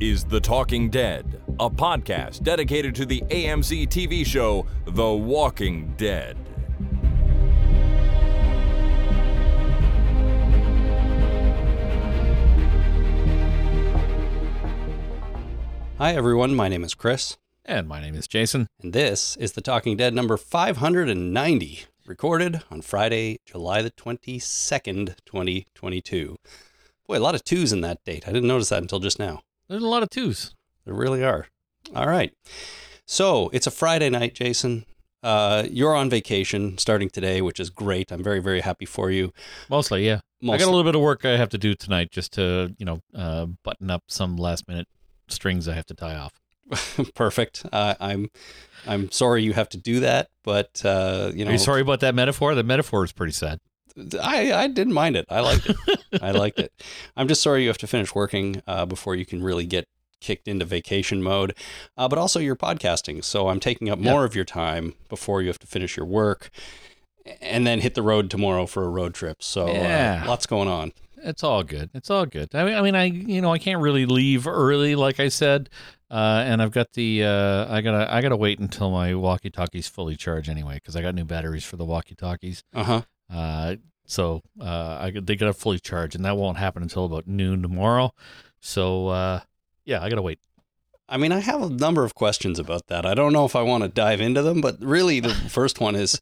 is The Talking Dead, a podcast dedicated to the AMC TV show The Walking Dead. Hi, everyone. My name is Chris, And my name is Jason. and this is The Talking Dead number 590, recorded on Friday, July the 22nd, 2022. Boy, a lot of twos in that date. I didn't notice that until just now. There's a lot of twos. There really are. All right. So it's a Friday night, Jason. Uh, you're on vacation starting today, which is great. I'm very, very happy for you. Mostly, yeah. I got a little bit of work I have to do tonight just to, you know, uh, button up some last minute strings I have to tie off. Perfect. Uh, I'm, I'm sorry you have to do that, but uh, you know, Are you sorry about that metaphor? The metaphor is pretty sad. I, I didn't mind it. I liked it. I liked it. I'm just sorry you have to finish working uh, before you can really get kicked into vacation mode. Uh, but also you're podcasting, so I'm taking up more of your time before you have to finish your work, and then hit the road tomorrow for a road trip. So Yeah. uh, lots going on. It's all good. It's all good. I mean, I mean, I you know, I can't really leave early, like I said, uh, and I've got the uh, I gotta I gotta wait until my walkie talkies fully charge anyway because I got new batteries for the walkie talkies. Uh huh. Uh, so uh, I they gotta fully charge, and that won't happen until about noon tomorrow. So uh, yeah, I gotta wait. I mean, I have a number of questions about that. I don't know if I want to dive into them, but really, the first one is: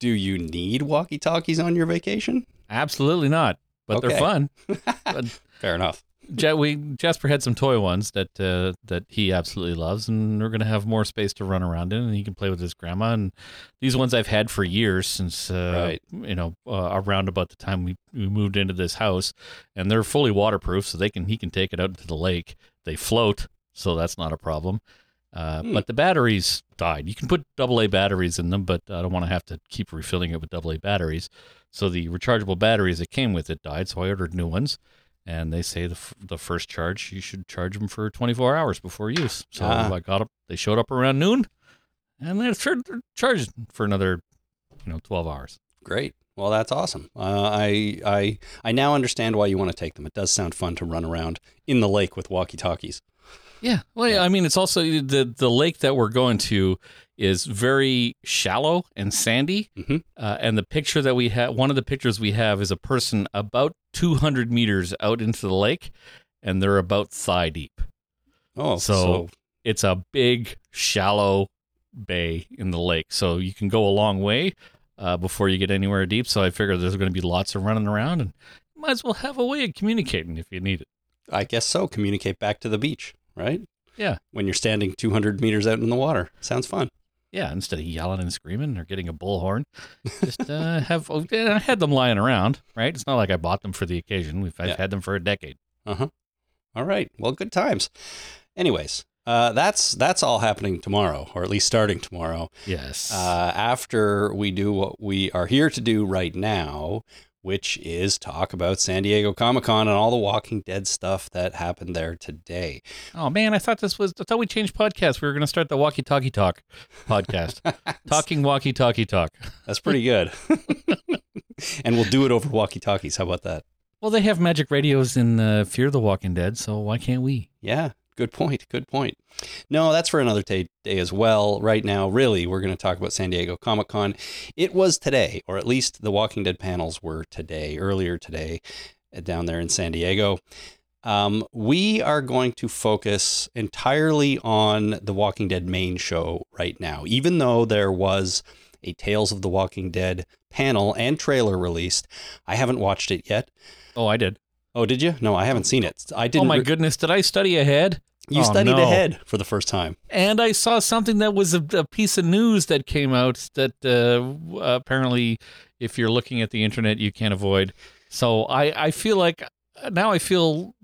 Do you need walkie talkies on your vacation? Absolutely not. But Okay. they're fun. Fair enough. Ja- we Jasper had some toy ones that uh, that he absolutely loves, and we're gonna have more space to run around in, and he can play with his grandma. And these ones I've had for years since uh, Right. you know uh, around about the time we, we moved into this house, and they're fully waterproof, so they can he can take it out into the lake. They float, so that's not a problem. Uh, Hmm. But the batteries died. You can put AA batteries in them, but I don't want to have to keep refilling it with AA batteries. So the rechargeable batteries that came with it died, so I ordered new ones. And they say the, f- the first charge you should charge them for 24 hours before use. So Ah. I got up. They showed up around noon, and they're they're charged for another, you know, 12 hours. Great. Well, that's awesome. Uh, I I I now understand why you want to take them. It does sound fun to run around in the lake with walkie talkies. Yeah. Well, yeah, I mean, it's also the the lake that we're going to is very shallow and sandy, Mhm. uh, and the picture that we have, one of the pictures we have, is a person about 200 meters out into the lake, and they're about thigh deep. Oh, So- so, It's a big, shallow bay in the lake, so you can go a long way uh, before you get anywhere deep. So I figure there's going to be lots of running around, and might as well have a way of communicating if you need it. I guess so. Communicate back to the beach, right? Yeah. When you're standing 200 meters out in the water, sounds fun. Yeah, instead of yelling and screaming or getting a bullhorn, just uh, have. oh, I had them lying around, right? It's not like I bought them for the occasion. We've I've Yeah. had them for a decade. Uh huh. All right. Well, good times. Anyways, uh, that's that's all happening tomorrow, or at least starting tomorrow. Yes. Uh, after we do what we are here to do right now, which is talk about San Diego Comic Con and all the Walking Dead stuff that happened there today. oh man, I thought this was. I thought we changed podcast. We were going to start the Walkie Talkie Talk podcast, talking Walkie Talkie Talk. That's pretty good. and we'll do it over walkie talkies. How about that? Well, they have magic radios in uh, Fear the Walking Dead, so why can't we? Yeah, good point. Good point. No, that's for another ta- day as well. Right now, really, we're going to talk about San Diego Comic Con. It was today, or at least the Walking Dead panels were today, earlier today, uh, down there in San Diego. Um, we are going to focus entirely on the Walking Dead main show right now, even though there was a Tales of the Walking Dead panel and trailer released. I haven't watched it yet. Oh, I did. Oh, did you? No, I haven't seen it. I didn't. Oh my re- goodness, did I study ahead? You Oh, studied no. ahead for the first time. And I saw something that was a, a piece of news that came out that uh, apparently, if you're looking at the internet, you can't avoid. So I, I feel like now I feel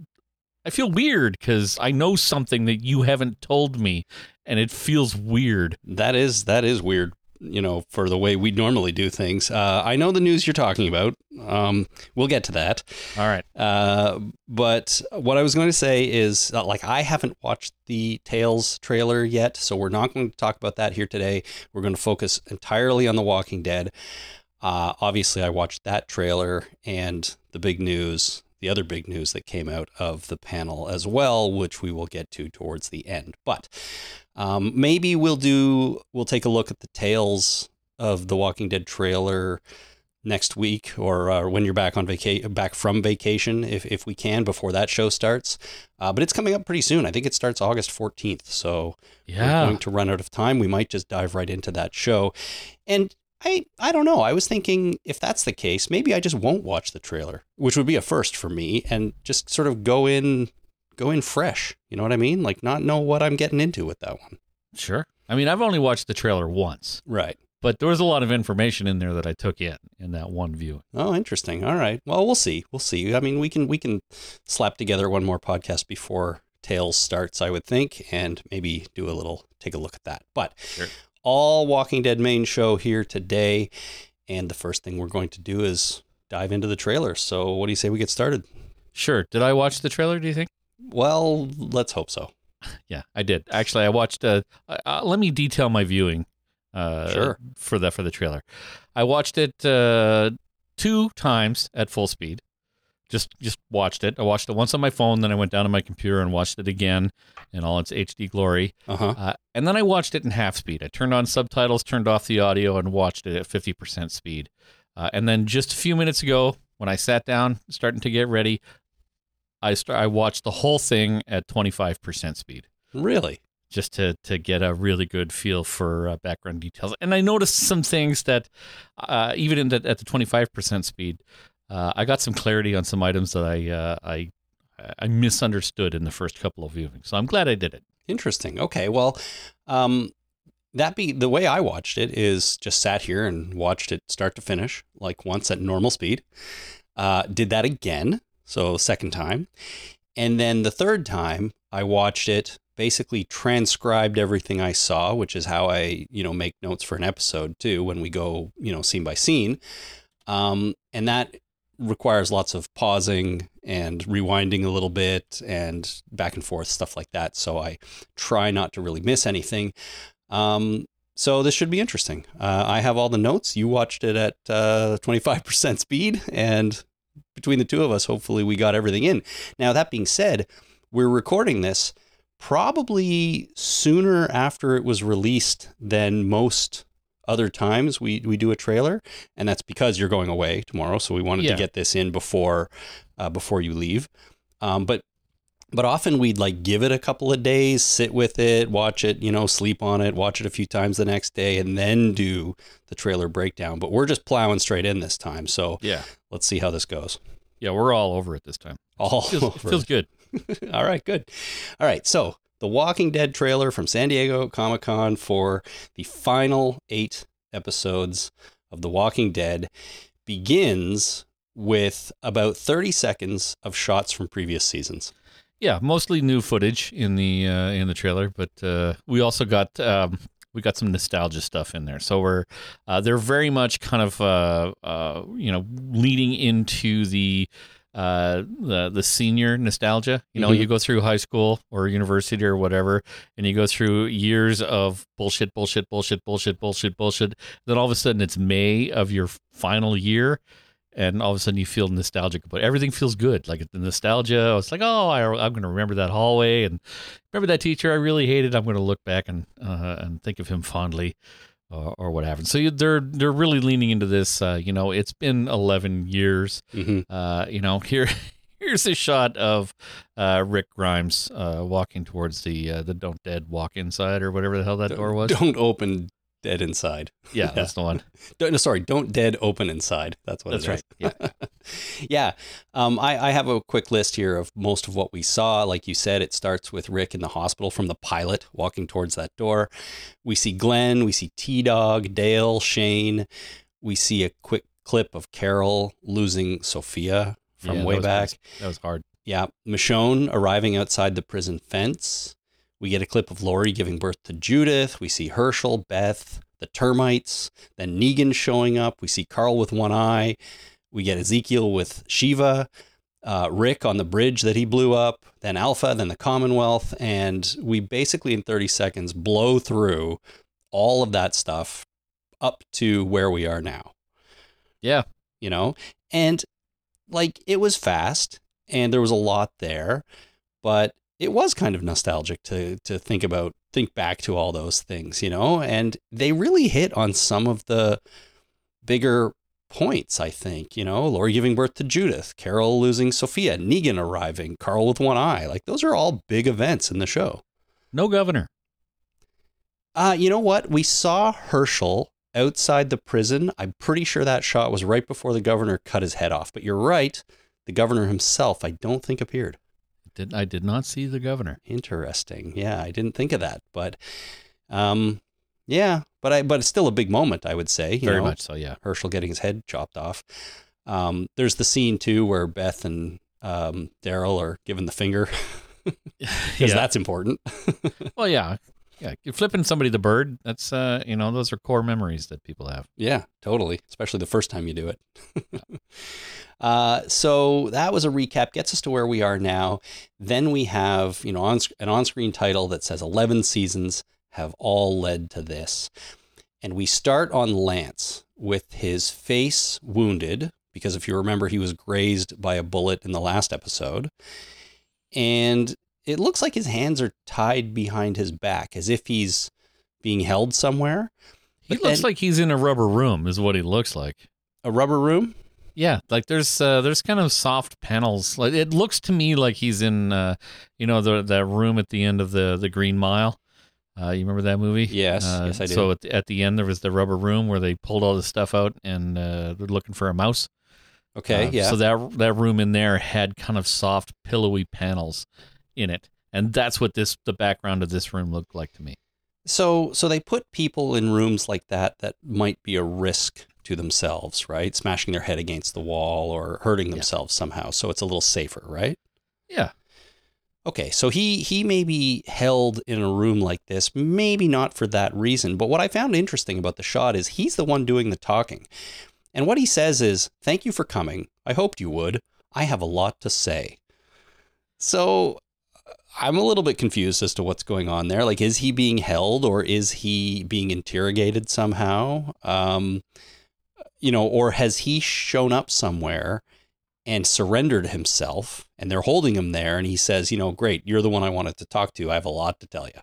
I feel weird because I know something that you haven't told me, and it feels weird. That is that is weird. You know, for the way we normally do things. Uh, I know the news you're talking about. Um, we'll get to that. All right. Uh, but what I was going to say is, uh, like, I haven't watched the Tales trailer yet, so we're not going to talk about that here today. We're going to focus entirely on The Walking Dead. Uh, obviously, I watched that trailer and the big news the other big news that came out of the panel as well, which we will get to towards the end. But um, maybe we'll do we'll take a look at the tales of the Walking Dead trailer next week or uh, when you're back on vaca- back from vacation if, if we can before that show starts uh, but it's coming up pretty soon i think it starts august 14th so we're Yeah. going to run out of time we might just dive right into that show and i i don't know i was thinking if that's the case maybe i just won't watch the trailer which would be a first for me and just sort of go in go in fresh you know what i mean like not know what i'm getting into with that one Sure. I mean, I've only watched the trailer once, right but there was a lot of information in there that I took in in that one view. Oh, interesting. All right. Well, we'll see. We'll see. I mean, we can we can slap together one more podcast before Tales starts, I would think, and maybe do a little take a look at that. But Sure. All Walking Dead main show here today, and the first thing we're going to do is dive into the trailer. So, what do you say we get started? Sure. Did I watch the trailer? Do you think? Well, let's hope so. Yeah, I did. Actually, I watched. Uh, uh, uh, let me detail my viewing. Uh, Sure. For the for the trailer, I watched it uh, two times at full speed. Just just watched it. I watched it once on my phone, then I went down to my computer and watched it again in all its HD glory. Uh huh. Uh, and then I watched it in half speed. I turned on subtitles, turned off the audio, and watched it at 50% speed. Uh, and then just a few minutes ago, when I sat down, starting to get ready, I start, I watched the whole thing at 25% speed Really? just to to get a really good feel for uh, background details. And I noticed some things that uh, even in the, at the 25% speed, uh, I got some clarity on some items that I uh, I I misunderstood in the first couple of viewings. So I'm glad I did it. Interesting. Okay. Well, um, that be the way I watched it is just sat here and watched it start to finish, like once at normal speed. Uh, did that again, so second time, and then the third time I watched it. Basically transcribed everything I saw, which is how I, you know, make notes for an episode too. When we go, you know, scene by scene, um, and that requires lots of pausing and rewinding a little bit and back and forth stuff like that. So I try not to really miss anything. Um, so this should be interesting. Uh, I have all the notes. You watched it at uh, 25% speed, and between the two of us, hopefully we got everything in. Now, that being said, we're recording this probably sooner after it was released than most other times we, we do a trailer and that's because you're going away tomorrow so we wanted Yeah. to get this in before uh, before you leave um, but but often we'd like give it a couple of days, sit with it, watch it, you know, sleep on it, watch it a few times the next day, and then do the trailer breakdown. But we're just plowing straight in this time. So Yeah. let's see how this goes. Yeah, we're all over it this time. All Feels, over. feels good. All right, good. All right, so the Walking Dead trailer from San Diego Comic Con for the final eight episodes of The Walking Dead begins with about 30 seconds of shots from previous seasons. Yeah, mostly new footage in the uh, in the trailer, but uh, we also got um, we got some nostalgia stuff in there. So we're uh, they're very much kind of uh, uh, you know leading into the uh, the the senior nostalgia. You know, Mhm. you go through high school or university or whatever, and you go through years of bullshit, bullshit, bullshit, bullshit, bullshit, bullshit. Then all of a sudden, it's May of your final year, and all of a sudden you feel nostalgic about it. everything feels good like the nostalgia it's like oh I, i'm going to remember that hallway and remember that teacher i really hated i'm going to look back and uh, and think of him fondly uh, or what happened. So you, they're they're really leaning into this uh, you know it's been 11 years. Hmm uh, you know here here's a shot of uh, rick grimes uh, walking towards the uh, the don't dead walk inside or whatever the hell that door was. Don't open dead inside. yeah, yeah. that's the one Don't, no, sorry, don't dead open inside. That's what that's it right is. yeah yeah. Um, I, I have a quick list here of most of what we saw. Like you said, it starts with Rick in the hospital from the pilot walking towards that door. We see Glenn, we see T Dog, Dale, Shane. We see a quick clip of Carol losing Sophia from Yeah, that way was back. that was hard Yeah. Michonne arriving outside the prison fence. We get a clip of Lori giving birth to Judith. We see Hershel, Beth, the termites, then Negan showing up. We see Carl with one eye. We get Ezekiel with Shiva, uh, Rick on the bridge that he blew up, then Alpha, then the Commonwealth. And we basically, in 30 seconds, blow through all of that stuff up to where we are now yeah you know and like it was fast and there was a lot there, but it was kind of nostalgic to to think about, think back to all those things, you know, and they really hit on some of the bigger points, I think, you know, Lori giving birth to Judith, Carol losing Sophia, Negan arriving, Carl with one eye. Like those are all big events in the show. No governor. Uh, you know what? We saw Hershel outside the prison. I'm pretty sure that shot was right before the governor cut his head off. But you're right. The governor himself, I don't think appeared. Did I did not see the governor. Interesting. Yeah, I didn't think of that. But um yeah, but I but it's still a big moment, I would say. you Very know? much so, yeah. Hershel getting his head chopped off. Um, there's the scene too where Beth and um, Daryl are given the finger because yeah. that's important. Well, yeah. Yeah, you're flipping somebody the bird. That's uh, you know, those are core memories that people have. yeah, totally. Especially the first time you do it. uh, so that was a recap. Gets us to where we are now. Then we have you know on, an on-screen title that says 11 seasons have all led to this, and we start on Lance with his face wounded because if you remember, he was grazed by a bullet in the last episode. And it looks like his hands are tied behind his back as if he's being held somewhere. He But looks then- like he's in a rubber room, is what he looks like. A rubber room? Yeah, like there's uh, there's kind of soft panels. Like it looks to me like he's in uh, you know the that room at the end of the the Green Mile. Uh, you remember that movie? Yes, Uh, yes, I do. So at the, at the end there was the rubber room where they pulled all the stuff out and uh, they're looking for a mouse. Okay, Uh, yeah. So that that room in there had kind of soft, pillowy panels in it, and that's what this the background of this room looked like to me. So so they put people in rooms like that that might be a risk to themselves, right? Smashing their head against the wall or hurting Yeah. themselves somehow. So it's a little safer, right? Yeah. Okay, so he he may be held in a room like this, maybe not for that reason. But what I found interesting about the shot is he's the one doing the talking. And what he says is, "Thank you for coming. I hoped you would. I have a lot to say." So I'm a little bit confused as to what's going on there. Like, is he being held or is he being interrogated somehow? Um, you know, or has he shown up somewhere and surrendered himself and they're holding him there and he says, you know, great, you're the one I wanted to talk to. I have a lot to tell you.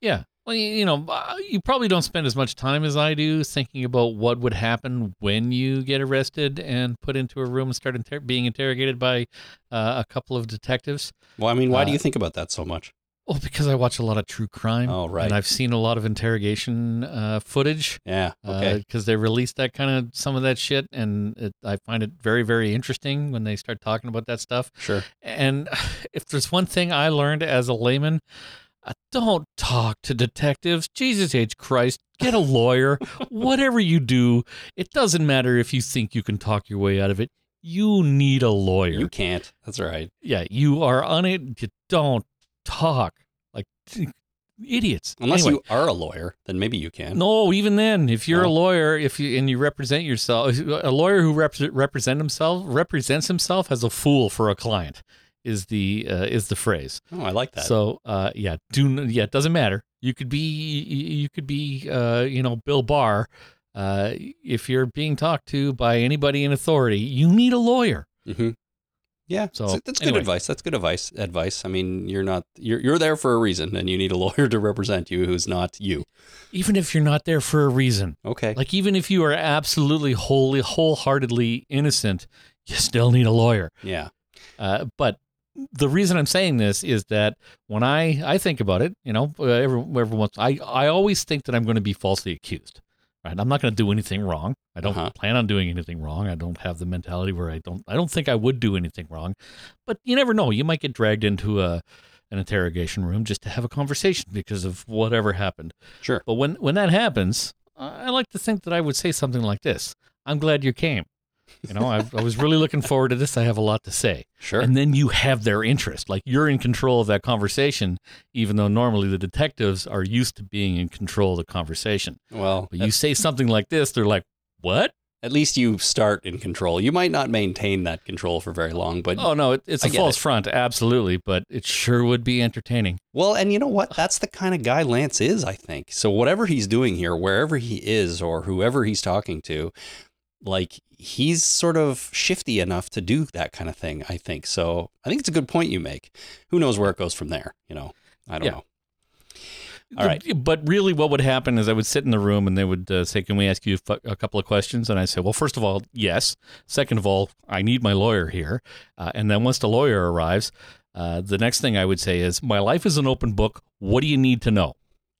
Yeah. Well, you, you know, uh, you probably don't spend as much time as I do thinking about what would happen when you get arrested and put into a room and start inter- being interrogated by uh, a couple of detectives. Well, I mean, why do Uh, you think about that so much? Well, because I watch a lot of true crime. Oh, right. And I've seen a lot of interrogation uh, footage. Yeah. Okay. Because they release that kind of some of that shit, and it, I find it very, very interesting when they start talking about that stuff. sure. And if there's one thing I learned as a layman, uh, Uh, don't talk to detectives. Jesus H. Christ, get a lawyer. Whatever you do, it doesn't matter if you think you can talk your way out of it. You need a lawyer. You can't. That's right. yeah, you are on it. You don't talk like idiots. Unless Anyway. you are a lawyer, then maybe you can. No, even then, if you're a lawyer, if you and you represent yourself, a lawyer who rep- represent himself represents himself as a fool for a client is the uh, is the phrase. Oh, I like that. So, uh, yeah, do yeah, it doesn't matter. You could be you could be uh, you know Bill Barr. Uh, if you're being talked to by anybody in authority, you need a lawyer. Mm-hmm. Yeah, So, that's good anyway. advice. That's good advice. Advice. I mean, you're not you're you're there for a reason, and you need a lawyer to represent you who's not you. Even if you're not there for a reason, Okay. like even if you are absolutely wholly wholeheartedly innocent, you still need a lawyer. yeah. Uh, but the reason I'm saying this is that when I, I think about it, you know, uh, every, every once I I always think that I'm going to be falsely accused. Right? I'm not going to do anything wrong. I don't Uh-huh. plan on doing anything wrong. I don't have the mentality where I don't I don't think I would do anything wrong. But you never know. You might get dragged into a an interrogation room just to have a conversation because of whatever happened. Sure. But when when that happens, I I like to think that I would say something like this. I'm glad you came. You know, I, I was really looking forward to this. I have a lot to say Sure. and then you have their interest like you're in control of that conversation even though normally the detectives are used to being in control of the conversation well, but you say something like this they're like what at least you start in control. You might not maintain that control for very long, but oh no it, it's I a false it. front absolutely but it sure would be entertaining well, and you know what? That's the kind of guy Lance is, I think. So whatever he's doing here, wherever he is or whoever he's talking to, like he's sort of shifty enough to do that kind of thing, I think. So I think it's a good point you make. Who knows where it goes from there, you know? I don't Yeah. know. All right. But really, what would happen is I would sit in the room and they would uh, say, Can we ask you a couple of questions? And I say, Well, first of all, yes. Second of all, I need my lawyer here. Uh, and then once the lawyer arrives, uh, the next thing I would say is, My life is an open book. What do you need to know?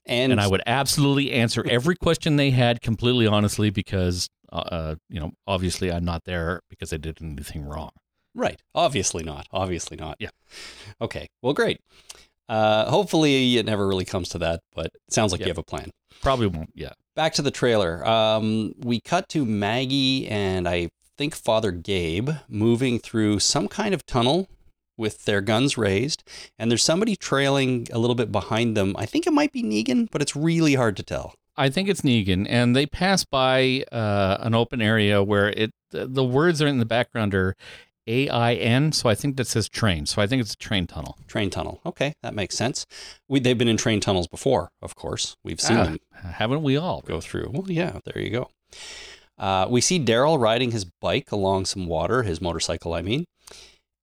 And, And I would absolutely answer every question they had completely honestly because, uh, uh, you know, obviously I'm not there because I did anything wrong. Right. Obviously not. Obviously not. Yeah. Okay. Well, great. Uh, hopefully it never really comes to that, but it sounds like Yeah. you have a plan. Probably won't. Yeah. Back to the trailer. Um, we cut to Maggie and I think Father Gabe moving through some kind of tunnel with their guns raised, and there's somebody trailing a little bit behind them. I think it might be Negan, but it's really hard to tell. I think it's Negan, and they pass by uh, an open area where it the, words are in the background are A I N, so I think that says train. So I think it's a train tunnel. Train tunnel. Okay, that makes sense. We, they've been in train tunnels before, of course. We've seen Ah, them haven't we all? go through. Well, yeah, there you go. Uh, we see Daryl riding his bike along some water, his motorcycle, I mean.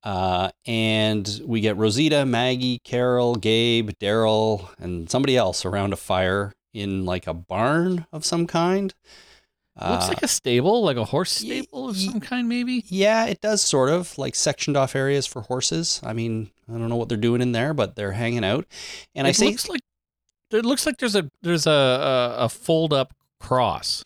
Uh, and we get Rosita, Maggie, Carol, Gabe, Daryl, and somebody else around a fire in like a barn of some kind. Looks Uh, like a stable, like a horse y- stable of y- some kind, maybe. yeah, it does sort of like sectioned off areas for horses. I mean, I don't know what they're doing in there, but they're hanging out. And I it say, looks like it looks like there's a there's a a, a fold up cross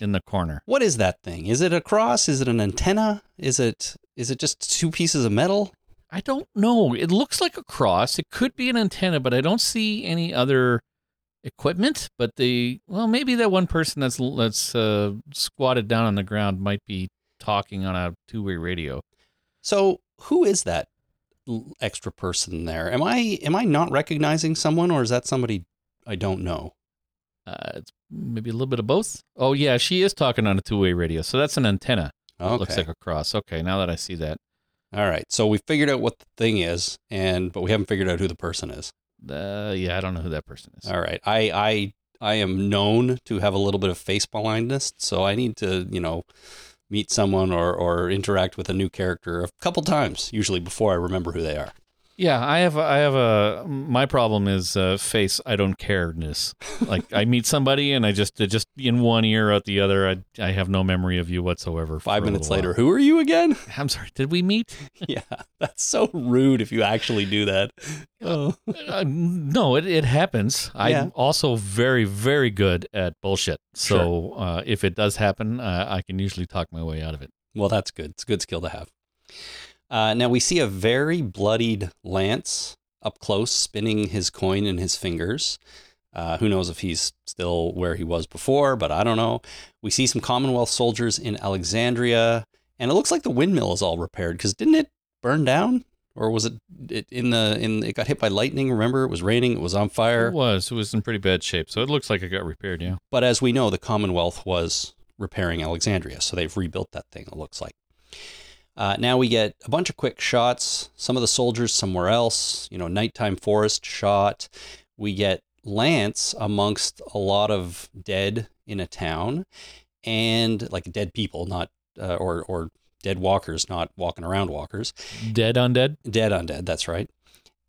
in the corner. what is that thing? Is it a cross? Is it an antenna? Is it is it just two pieces of metal? I don't know. It looks like a cross. It could be an antenna, but I don't see any other equipment. But the well, maybe that one person that's that's uh, squatted down on the ground might be talking on a two way radio. So who is that extra person there? Am I am I not recognizing someone, or is that somebody I don't know? Uh, it's maybe a little bit of both. Oh yeah, she is talking on a two way radio, so that's an antenna. It Okay, looks like a cross. Okay, now that I see that, all right. So we figured out what the thing is, and but we haven't figured out who the person is. Uh, yeah, I don't know who that person is. All right, I I I am known to have a little bit of face blindness, so I need to you know meet someone or or interact with a new character a couple times usually before I remember who they are. Yeah, I have. I have a. My problem is uh, face. I don't careness. Like I meet somebody and I just just in one ear out the other. I I have no memory of you whatsoever. Five minutes later, who are you again? I'm sorry. Did we meet? yeah, that's so rude if you actually do that. Oh. Uh, no, it it happens. Yeah. I'm also very very good at bullshit. So uh, if it does happen, uh, I can usually talk my way out of it. Well, that's good. It's a good skill to have. Uh, now we see a very bloodied Lance up close, spinning his coin in his fingers. Uh, who knows if he's still where he was before, but I don't know. We see some Commonwealth soldiers in Alexandria, and it looks like the windmill is all repaired because didn't it burn down, or was it, it in the in? It got hit by lightning. Remember, it was raining. It was on fire. It was. It was in pretty bad shape. So it looks like it got repaired. Yeah. But as we know, the Commonwealth was repairing Alexandria, so they've rebuilt that thing, it looks like. Uh, now we get a bunch of quick shots, some of the soldiers somewhere else, you know, nighttime forest shot. We get Lance amongst a lot of dead in a town and like dead people, not, uh, or, or dead walkers, not walking around walkers. Dead undead. Dead undead, that's right.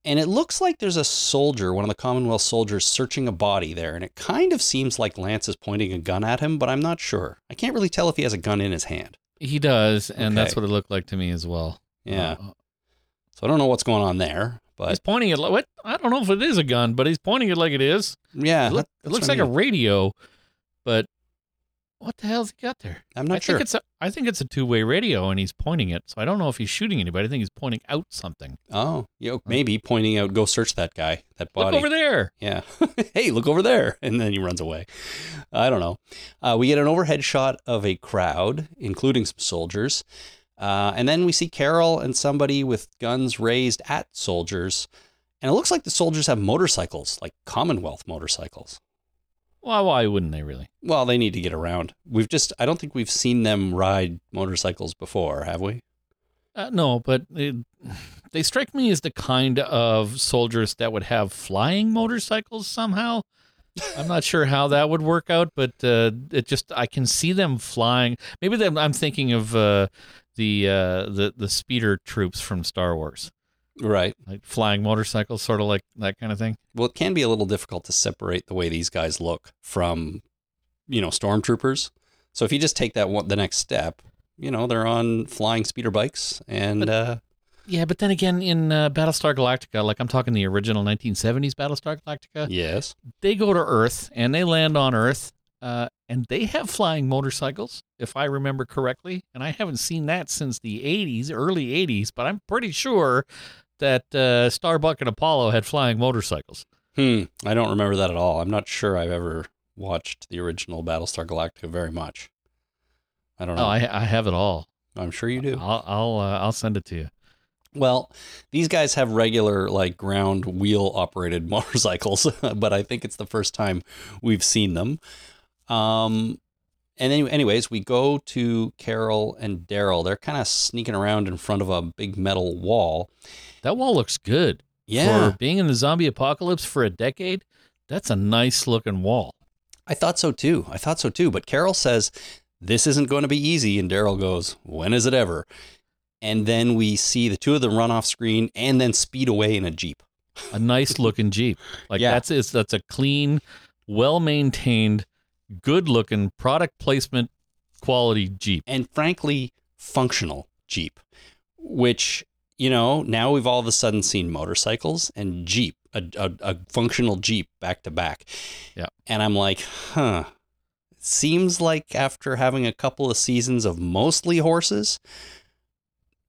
And it looks like there's a soldier, one of the Commonwealth soldiers, searching a body there. And it kind of seems like Lance is pointing a gun at him, but I'm not sure. I can't really tell if he has a gun in his hand. He does, and that's what it looked like to me as well. Yeah. Uh, So I don't know what's going on there, but he's pointing it. Like, what? I don't know if it is a gun, but he's pointing it like it is. yeah, It, look- it looks like I a mean. radio, but what the hell's he got there? I'm not I sure. think it's a I think it's a two way radio, and he's pointing it. So I don't know if he's shooting anybody. I think he's pointing out something. Oh, you know, maybe pointing out, go search that guy, that body. Look over there. Yeah. hey, look over there. And then he runs away. I don't know. Uh, we get an overhead shot of a crowd, including some soldiers. Uh, and then we see Carol and somebody with guns raised at soldiers. And it looks like the soldiers have motorcycles, like Commonwealth motorcycles. Well, why wouldn't they really? Well, they need to get around. We've just, I don't think we've seen them ride motorcycles before, have we? Uh, no, but it, they strike me as the kind of soldiers that would have flying motorcycles somehow. I'm not sure how that would work out, but uh, it just I can see them flying. Maybe I'm thinking of uh, the uh, the the speeder troops from Star Wars, Right. like flying motorcycles, sort of like that kind of thing. Well, it can be a little difficult to separate the way these guys look from, you know, stormtroopers. So if you just take that one, the next step, you know, they're on flying speeder bikes, and uh, Yeah, but then again, in uh, Battlestar Galactica, like I'm talking the original 1970s Battlestar Galactica, yes, they go to Earth and they land on Earth, uh, and they have flying motorcycles, if I remember correctly. And I haven't seen that since the 80s, early 80s, but I'm pretty sure that uh, Starbuck and Apollo had flying motorcycles. hmm, I don't remember that at all. I'm not sure I've ever watched the original Battlestar Galactica very much. I don't know. Oh, I, I have it all. I'm sure you do. I'll I'll, uh, I'll send it to you. Well, these guys have regular like ground wheel operated motorcycles, but I think it's the first time we've seen them. Um, and then, anyways, we go to Carol and Daryl. They're kind of sneaking around in front of a big metal wall. That wall looks good. Yeah, For being in the zombie apocalypse for a decade, that's a nice looking wall. I thought so too. I thought so too. But Carol says this isn't going to be easy, and Daryl goes, "When is it ever?" And then we see the two of them run off screen and then speed away in a jeep. A nice looking Jeep. Like Yeah. that's it's, that's a clean, well maintained, good looking product placement quality Jeep. and frankly functional Jeep, which, you know, now we've all of a sudden seen motorcycles and Jeep, a, a, a functional Jeep back to back. Yeah. And I'm like, huh. Seems like after having a couple of seasons of mostly horses,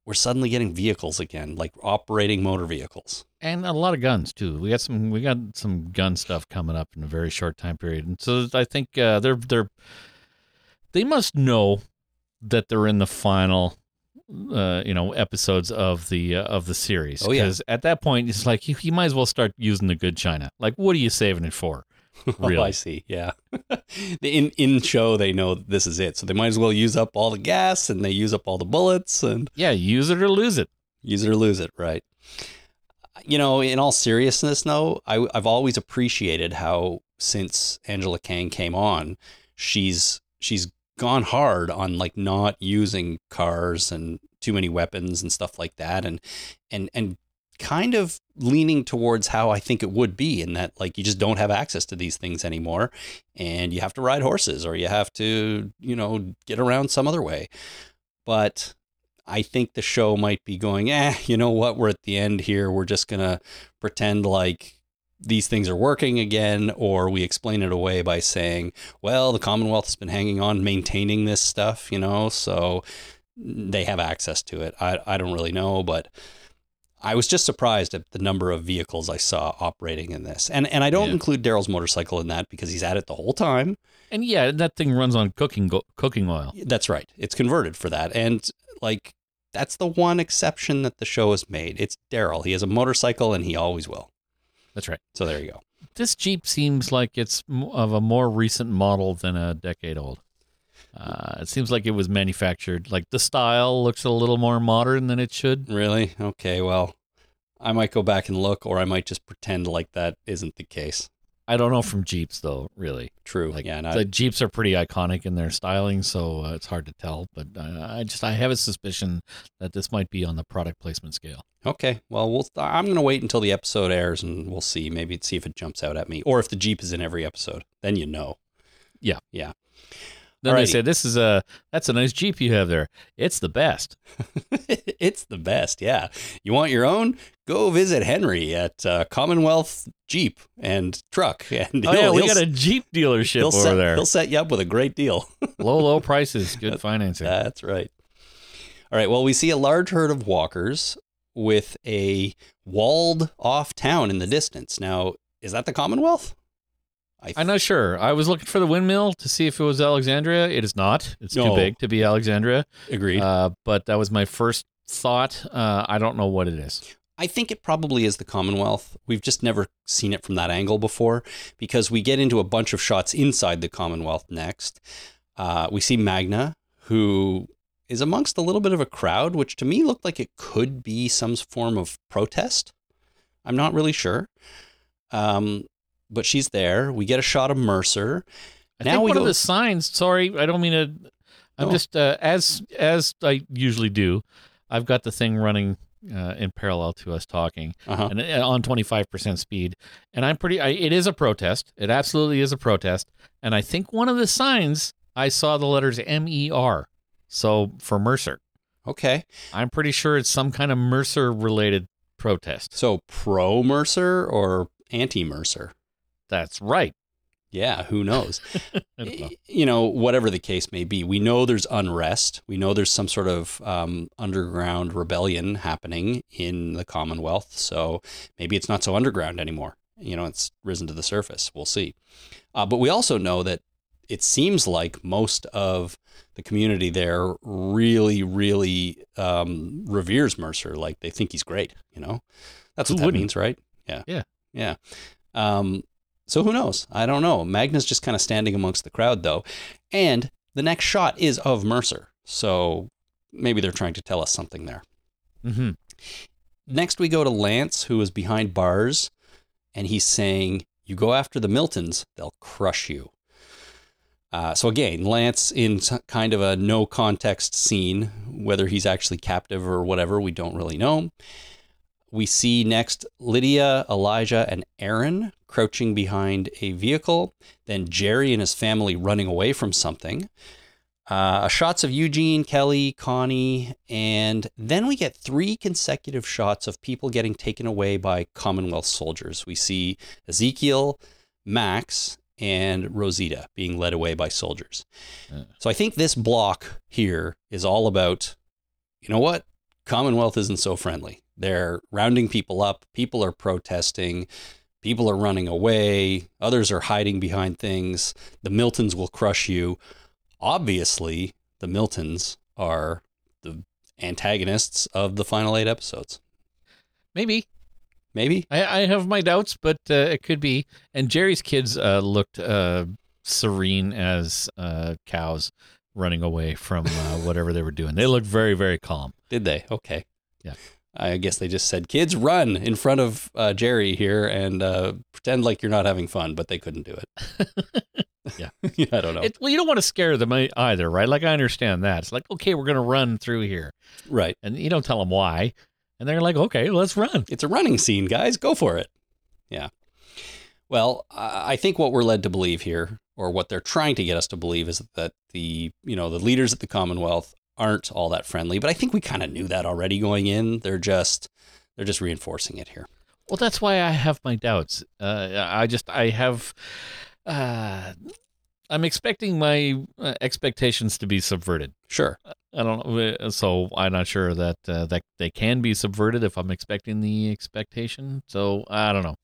we're suddenly getting vehicles again, like operating motor vehicles. and a lot of guns too. We got some we got some gun stuff coming up in a very short time period, and so I think uh, they're they're they must know that they're in the final uh, you know episodes of the uh, of the series. Oh, yeah. Because at that point, it's like you, you might as well start using the good China. Like, what are you saving it for? Oh, Really? I see. Yeah. in in show, they know this is it, so they might as well use up all the gas and they use up all the bullets and Yeah, use it or lose it. use it or lose it, right? You know, in all seriousness, though, I, I've always appreciated how since Angela Kang came on, she's she's gone hard on like not using cars and too many weapons and stuff like that, and and and kind of leaning towards how I think it would be in that like you just don't have access to these things anymore, and you have to ride horses or you have to you know get around some other way, but I think the show might be going, eh, you know what? We're at the end here. We're just going to pretend like these things are working again, or we explain it away by saying, well, the Commonwealth has been hanging on maintaining this stuff, you know, so they have access to it. I, I don't really know, but I was just surprised at the number of vehicles I saw operating in this. And, and I don't Yeah. include Daryl's motorcycle in that because he's at it the whole time. And yeah, that thing runs on cooking go- cooking oil. That's right. It's converted for that. And like that's the one exception that the show has made. It's Daryl. He has a motorcycle and he always will. That's right. So there you go. This Jeep seems like it's of a more recent model than a decade old. Uh, it seems like it was manufactured. Like the style looks a little more modern than it should. Really? Okay, well, I might go back and look or I might just pretend like that isn't the case. I don't know from Jeeps though. Really, True. like yeah, I- the Jeeps are pretty iconic in their styling, so uh, it's hard to tell. But uh, I just I have a suspicion that this might be on the product placement scale. okay. Well, we'll I'm going to wait until the episode airs and we'll see. Maybe see if it jumps out at me or if the Jeep is in every episode. Then you know. Then they Alrighty. say this is a that's a nice Jeep you have there. It's the best. it's the best. Yeah. You want your own? Go visit Henry at uh, Commonwealth Jeep and Truck. And Oh yeah, we got a Jeep dealership over set, there. He'll set you up with a great deal. low low prices, good financing. That's right. All right. Well, we see a large herd of walkers with a walled off town in the distance. Now, is that the Commonwealth? I I'm not sure. I was looking for the windmill to see if it was Alexandria. It is not. It's No. too big to be Alexandria. agreed. Uh, but that was my first thought. Uh, I don't know what it is. I think it probably is the Commonwealth. We've just never seen it from that angle before because we get into a bunch of shots inside the Commonwealth next. Uh, we see Magna, who is amongst a little bit of a crowd, which to me looked like it could be some form of protest. I'm not really sure. Um, but she's there. We get a shot of Mercer. I Now think we one go- of the signs. Sorry, I don't mean to. I'm just uh, as as I usually do. I've got the thing running uh, in parallel to us talking, Uh-huh. and uh, on 25% speed. And I'm pretty. I, it is a protest. It absolutely is a protest. And I think one of the signs I saw the letters M E R. So for Mercer, Okay. I'm pretty sure it's some kind of Mercer related protest. So pro Mercer or anti Mercer? That's right. Yeah, who knows? Know. you know, whatever the case may be, we know there's unrest. We know there's some sort of um, underground rebellion happening in the Commonwealth. So maybe it's not so underground anymore. You know, it's risen to the surface. We'll see. Uh, but we also know that it seems like most of the community there really, really um, reveres Mercer. Like they think he's great. You know, that's Who what that wouldn't? means, right? Yeah. Yeah. Yeah. Um, so who knows? I don't know. Magna's just kind of standing amongst the crowd, though. And the next shot is of Mercer. So maybe they're trying to tell us something there. hmm Next, we go to Lance, who is behind bars, and he's saying, You go after the Miltons, they'll crush you. Uh, so again, Lance in kind of a no context scene, whether he's actually captive or whatever, we don't really know. We see next Lydia, Elijah, and Aaron crouching behind a vehicle. Then Jerry and his family running away from something. Uh, shots of Eugene, Kelly, Connie, and then we get three consecutive shots of people getting taken away by Commonwealth soldiers. We see Ezekiel, Max, and Rosita being led away by soldiers. Yeah. So I think this block here is all about, you know what? Commonwealth isn't so friendly. They're rounding people up. People are protesting. People are running away. Others are hiding behind things. The Miltons will crush you. Obviously, the Miltons are the antagonists of the final eight episodes. Maybe. Maybe? I, I have my doubts, but uh, it could be. And Jerry's kids uh, looked uh, serene as uh, cows running away from uh, whatever they were doing. They looked very, very calm. Did they? Okay. Yeah. I guess they just said, kids, run in front of uh, Jerry here and uh, pretend like you're not having fun, but they couldn't do it. Yeah. I don't know. It, well, you don't want to scare them either, right? Like I understand that. It's like, okay, we're going to run through here, right. and you don't tell them why, and they're like, okay, let's run. It's a running scene, guys. Go for it. Yeah. Well, I I think what we're led to believe here, or what they're trying to get us to believe, is that the you know the leaders at the Commonwealth aren't all that friendly. But I think we kind of knew that already going in. They're just they're just reinforcing it here. Well, that's why I have my doubts. Uh, I just I have. Uh, I'm expecting my uh, expectations to be subverted. Sure. I don't know. uh, So I'm not sure that uh, that they can be subverted if I'm expecting the expectation. So I don't know.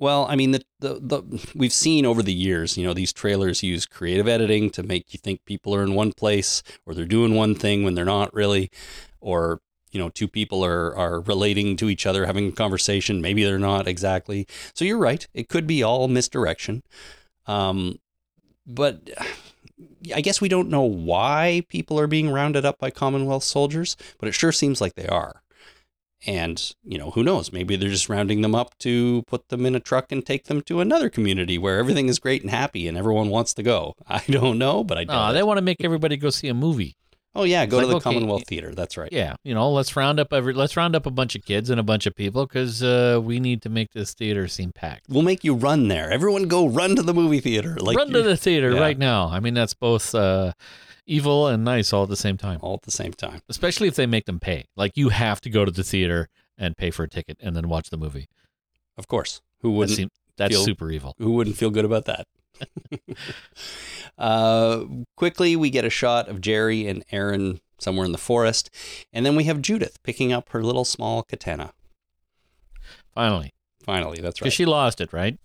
Well, I mean, the, the the we've seen over the years, you know, these trailers use creative editing to make you think people are in one place or they're doing one thing when they're not really, or you know, two people are are relating to each other, having a conversation. Maybe they're not exactly. So you're right; it could be all misdirection. Um, but I guess we don't know why people are being rounded up by Commonwealth soldiers, but it sure seems like they are. And, you know, who knows? Maybe they're just rounding them up to put them in a truck and take them to another community where everything is great and happy and everyone wants to go. I don't know, but I No, doubt they want to make everybody go see a movie. Oh, yeah, go It's to the like, okay, Commonwealth Theater. That's right. Yeah, you know, let's round up every let's round up a bunch of kids and a bunch of people because uh, we need to make this theater seem packed. We'll make you run there. Everyone go run to the movie theater. Like Run to the theater yeah. right now. I mean, that's both uh, evil and nice all at the same time. all at the same time. Especially if they make them pay. Like you have to go to the theater and pay for a ticket and then watch the movie. Of course. Who wouldn't seem, that's feel- super evil. who wouldn't feel good about that? uh, quickly, we get a shot of Jerry and Aaron somewhere in the forest, and then we have Judith picking up her little small katana. Finally, Finally, that's right. because she lost it, right?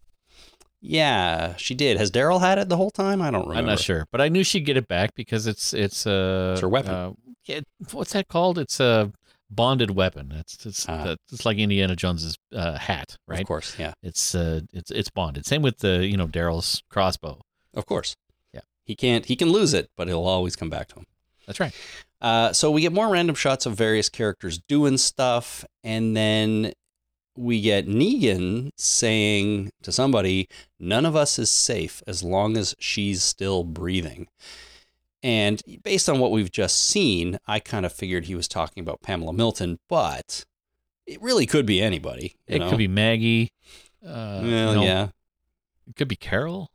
Yeah, she did. Has Daryl had it the whole time? I don't remember. I'm not sure, but I knew she'd get it back because it's it's uh, It's her weapon. Uh, yeah, what's that called? It's a bonded weapon. It's it's Ah. it's like Indiana Jones's uh, hat, right? Of course, yeah, It's uh, it's it's bonded. Same with the you know Daryl's crossbow. of course. Yeah. he can't. He can lose it, but it'll always come back to him. That's right. Uh, so we get more random shots of various characters doing stuff, and then we get Negan saying to somebody, None of us is safe as long as she's still breathing. And based on what we've just seen, I kind of figured he was talking about Pamela Milton, but it really could be anybody. you It know? could be Maggie. Uh, Well, you know, yeah. It could be Carol.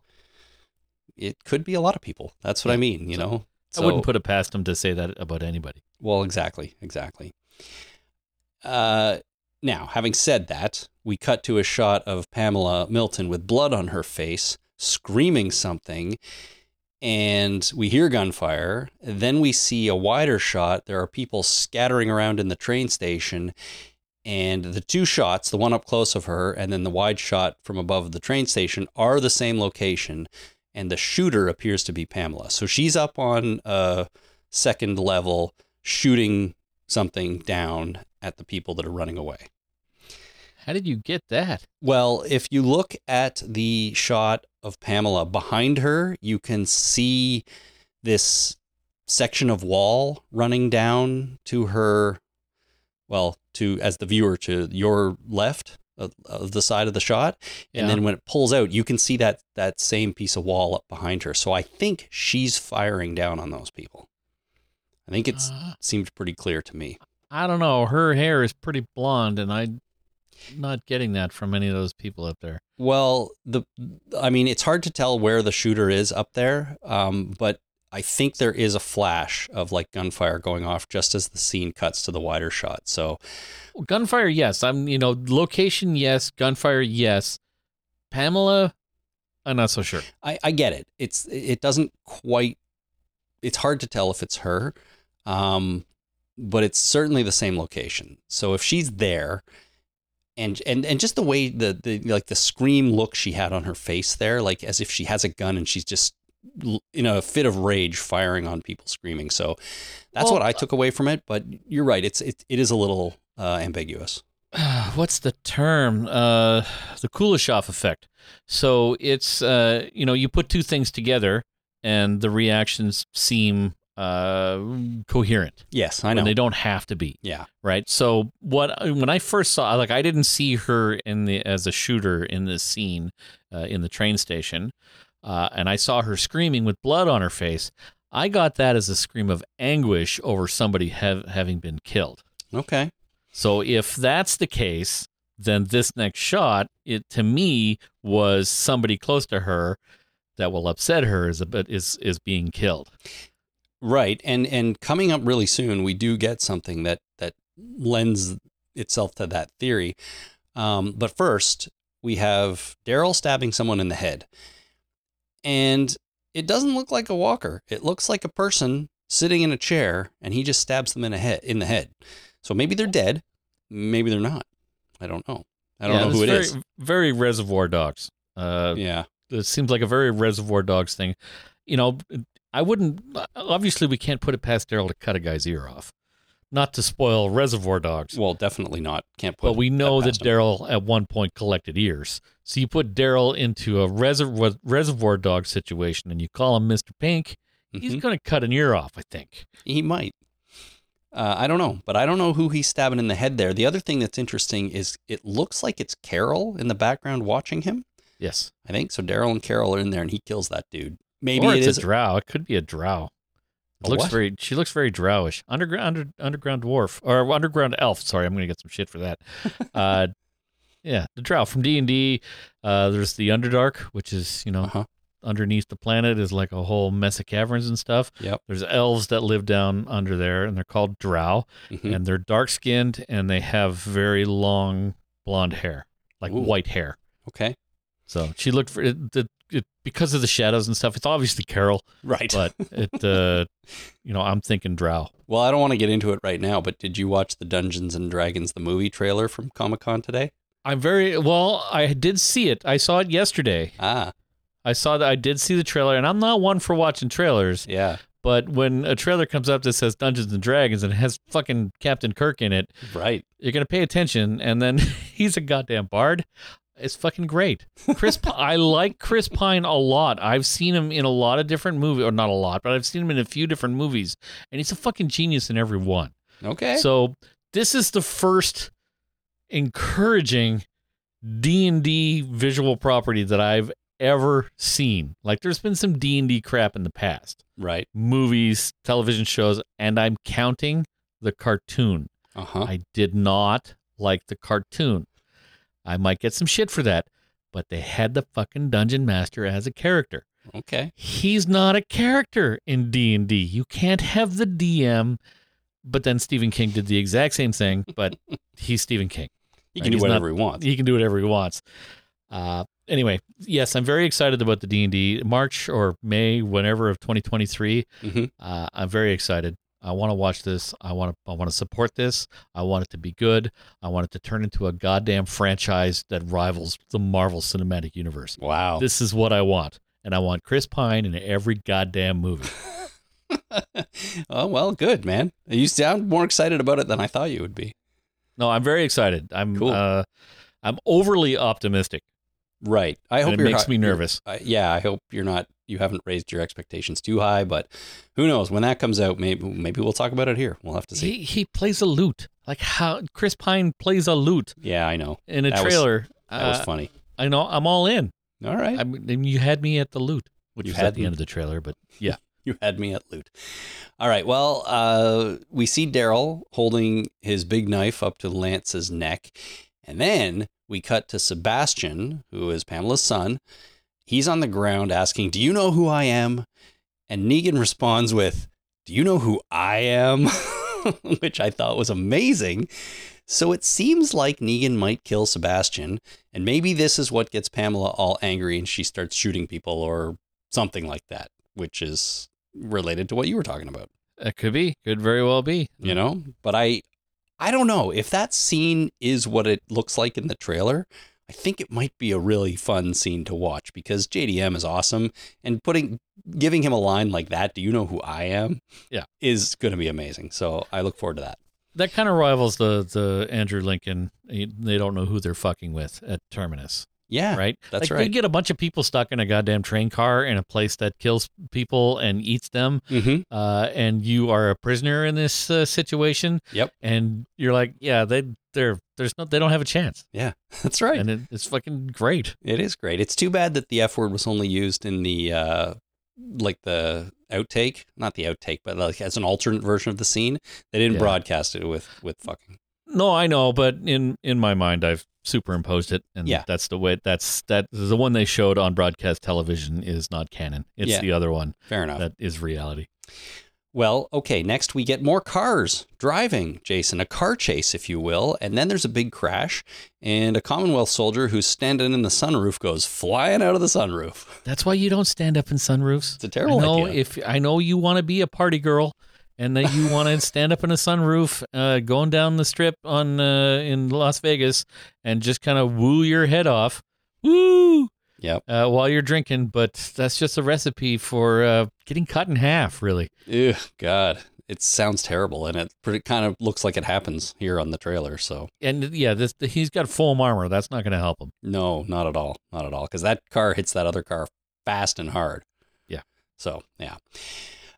It could be a lot of people. That's what I mean, you So- know? I wouldn't put it past him to say that about anybody. Well, exactly, exactly. Uh, now, having said that, we cut to a shot of Pamela Milton with blood on her face, screaming something, and we hear gunfire. Then we see a wider shot. There are people scattering around in the train station. And the two shots, the one up close of her and then the wide shot from above the train station, are the same location. And the shooter appears to be Pamela. So she's up on a second level shooting something down at the people that are running away. How did you get that? Well, if you look at the shot of Pamela behind her, you can see this section of wall running down to her, well, to as the viewer to your left of, of the side of the shot, and Yeah. then when it pulls out, you can see that that same piece of wall up behind her. So I think she's firing down on those people. I think it's Uh, seemed pretty clear to me. I don't know. Her hair is pretty blonde, and I'm not getting that from any of those people up there. Well, the I mean, it's hard to tell where the shooter is up there, um, but I think there is a flash of like gunfire going off just as the scene cuts to the wider shot. So Well, gunfire, yes. I'm, you know, location, yes. Gunfire, yes. Pamela, I'm not so sure. I, I get it. It's it doesn't quite. It's hard to tell if it's her, um, but it's certainly the same location. So if she's there, and and and just the way the the like the scream look she had on her face there, like as if she has a gun and she's just in a fit of rage firing on people screaming. So that's Well, what I took away from it. But you're right. It's it, it is a little uh, ambiguous. What's the term? Uh, the Kuleshov effect. So it's, uh, you know, you put two things together and the reactions seem uh, coherent. Yes, I know. they don't have to be. yeah. right? So what when I first saw like I didn't see her in the as a shooter in this scene uh, in the train station, uh, and I saw her screaming with blood on her face. I got that as a scream of anguish over somebody having been killed. Okay. So if that's the case, then this next shot, it to me was somebody close to her that will upset her is a is is being killed. Right, and and coming up really soon, we do get something that that lends itself to that theory. Um, but first, we have Daryl stabbing someone in the head, and it doesn't look like a walker. It looks like a person sitting in a chair, and he just stabs them in a head in the head. So maybe they're dead, maybe they're not. I don't know. I don't Yeah, know who it it's is. very, Very Reservoir Dogs. Uh, Yeah, it seems like a very Reservoir Dogs thing. You know, I wouldn't. Obviously, we can't put it past Daryl to cut a guy's ear off. Not to spoil Reservoir Dogs, well, definitely not. Can't put. but we know that him. Daryl at one point collected ears. So you put Daryl into a reservoir Reservoir Dog situation, and you call him Mister Pink. He's Mhm. going to cut an ear off, I think. He might. Uh, I don't know, but I don't know who he's stabbing in the head there. The other thing that's interesting is it looks like it's Carol in the background watching him. Yes, I think so. Daryl and Carol are in there, and he kills that dude. Maybe or it it's a drow. It could be a drow. It A looks what? very. She looks very drowish. Underground, under, underground dwarf or underground elf. Sorry, I'm going to get some shit for that. uh, yeah, the drow from D and D. Uh, there's the Underdark, which is you know Uh-huh. underneath the planet is like a whole mess of caverns and stuff. Yep. There's elves that live down under there, and they're called drow, Mhm. and they're dark skinned, and they have very long blonde hair, like Ooh. white hair. Okay. So she looked for it, the it, because of the shadows and stuff. It's obviously Carol, Right. but it, uh, you know, I'm thinking Drow. well, I don't want to get into it right now, but did you watch the Dungeons and Dragons the movie trailer from Comic Con today? I'm very well. I did see it. I saw it yesterday. Ah, I saw that. I did see the trailer, and I'm not one for watching trailers. yeah. But when a trailer comes up that says Dungeons and Dragons and has fucking Captain Kirk in it, Right. you're gonna pay attention. And then he's a goddamn bard. It's fucking great. Chris, P- I like Chris Pine a lot. I've seen him in a lot of different movies, or not a lot, but I've seen him in a few different movies, and he's a fucking genius in every one. Okay. So this is the first encouraging D&D visual property that I've ever seen. Like there's been some D&D crap in the past. Right. Movies, television shows, and I'm counting the cartoon. Uh huh. I did not like the cartoon. I might get some shit for that, but they had the fucking dungeon master as a character. Okay. He's not a character in D&D. You can't have the DM. But then Stephen King did the exact same thing, but he's Stephen King. He Right, can do whatever he wants. He can do whatever he wants. Uh, anyway, yes, I'm very excited about the D&D March or May, whenever of 2023. Mhm. Uh, I'm very excited. I want to watch this. I want to. I want to support this. I want it to be good. I want it to turn into a goddamn franchise that rivals the Marvel Cinematic Universe. Wow. This is what I want, and I want Chris Pine in every goddamn movie. oh well, good man. You sound more excited about it than I thought you would be. No, I'm very excited. I'm. Cool. Uh, I'm overly optimistic. Right. I hope it makes hi- me nervous. uh, yeah, I hope you're not. You haven't raised your expectations too high, but who knows when that comes out? Maybe maybe we'll talk about it here. We'll have to see. He he plays a lute. Like how Chris Pine plays a lute yeah, I know. in a That was- trailer. That was Uh, funny. I know. I'm all in. All right. I mean, you had me at the lute, which You was at the me. end of the trailer. But yeah, You had me at loot. All right. Well, uh, we see Daryl holding his big knife up to Lance's neck. And then we cut to Sebastian, who is Pamela's son. He's on the ground asking, Do you know who I am? And Negan responds with, Do you know who I am? Which I thought was amazing. So it seems like Negan might kill Sebastian. And maybe this is what gets Pamela all angry and she starts shooting people or something like that, which is related to what you were talking about, it could be. Could very well be. you know? But I I don't know if that scene is what it looks like in the trailer. I think it might be a really fun scene to watch because JDM is awesome and putting giving him a line like that, do you know who I am? Yeah. is going to be amazing. So I look forward to that. That kind of rivals the the Andrew Lincoln. Eh, they don't know who they're fucking with at Terminus, Yeah. right? that's like, right. They get a bunch of people stuck in a goddamn train car in a place that kills people and eats them, Mhm. uh, and you are a prisoner in this uh, situation. Yep. And you're like, yeah, they they're there's no they don't have a chance, Yeah. That's right. and it, it's fucking great. It is great. It's too bad that the F word was only used in the uh like the outtake, not the outtake, but like as an alternate version of the scene. They didn't Yeah. broadcast it with with fucking. No, I know, but in in my mind, I've superimposed it, and Yeah. that's the way. That's that. The one they showed on broadcast television is not canon. It's Yeah. the other one Fair enough. that is reality. Well, okay, next we get more cars driving, Jason, a car chase, if you will. And then there's a big crash, and a Commonwealth soldier who's standing in the sunroof goes flying out of the sunroof. That's why you don't stand up in sunroofs. It's a terrible I know idea. if I know you want to be a party girl, and that you want to stand up in a sunroof, uh, going down the strip on uh, in Las Vegas, and just kind of woo your head off, woo, Yep. uh, while you're drinking. But that's just a recipe for uh, getting cut in half, really. Ugh, God. It sounds terrible, and it pretty, kind of looks like it happens here on the trailer. So, And yeah, this he's got full armor. That's not going to help him. no, not at all. Not at all. Because that car hits that other car fast and hard. Yeah. So, yeah.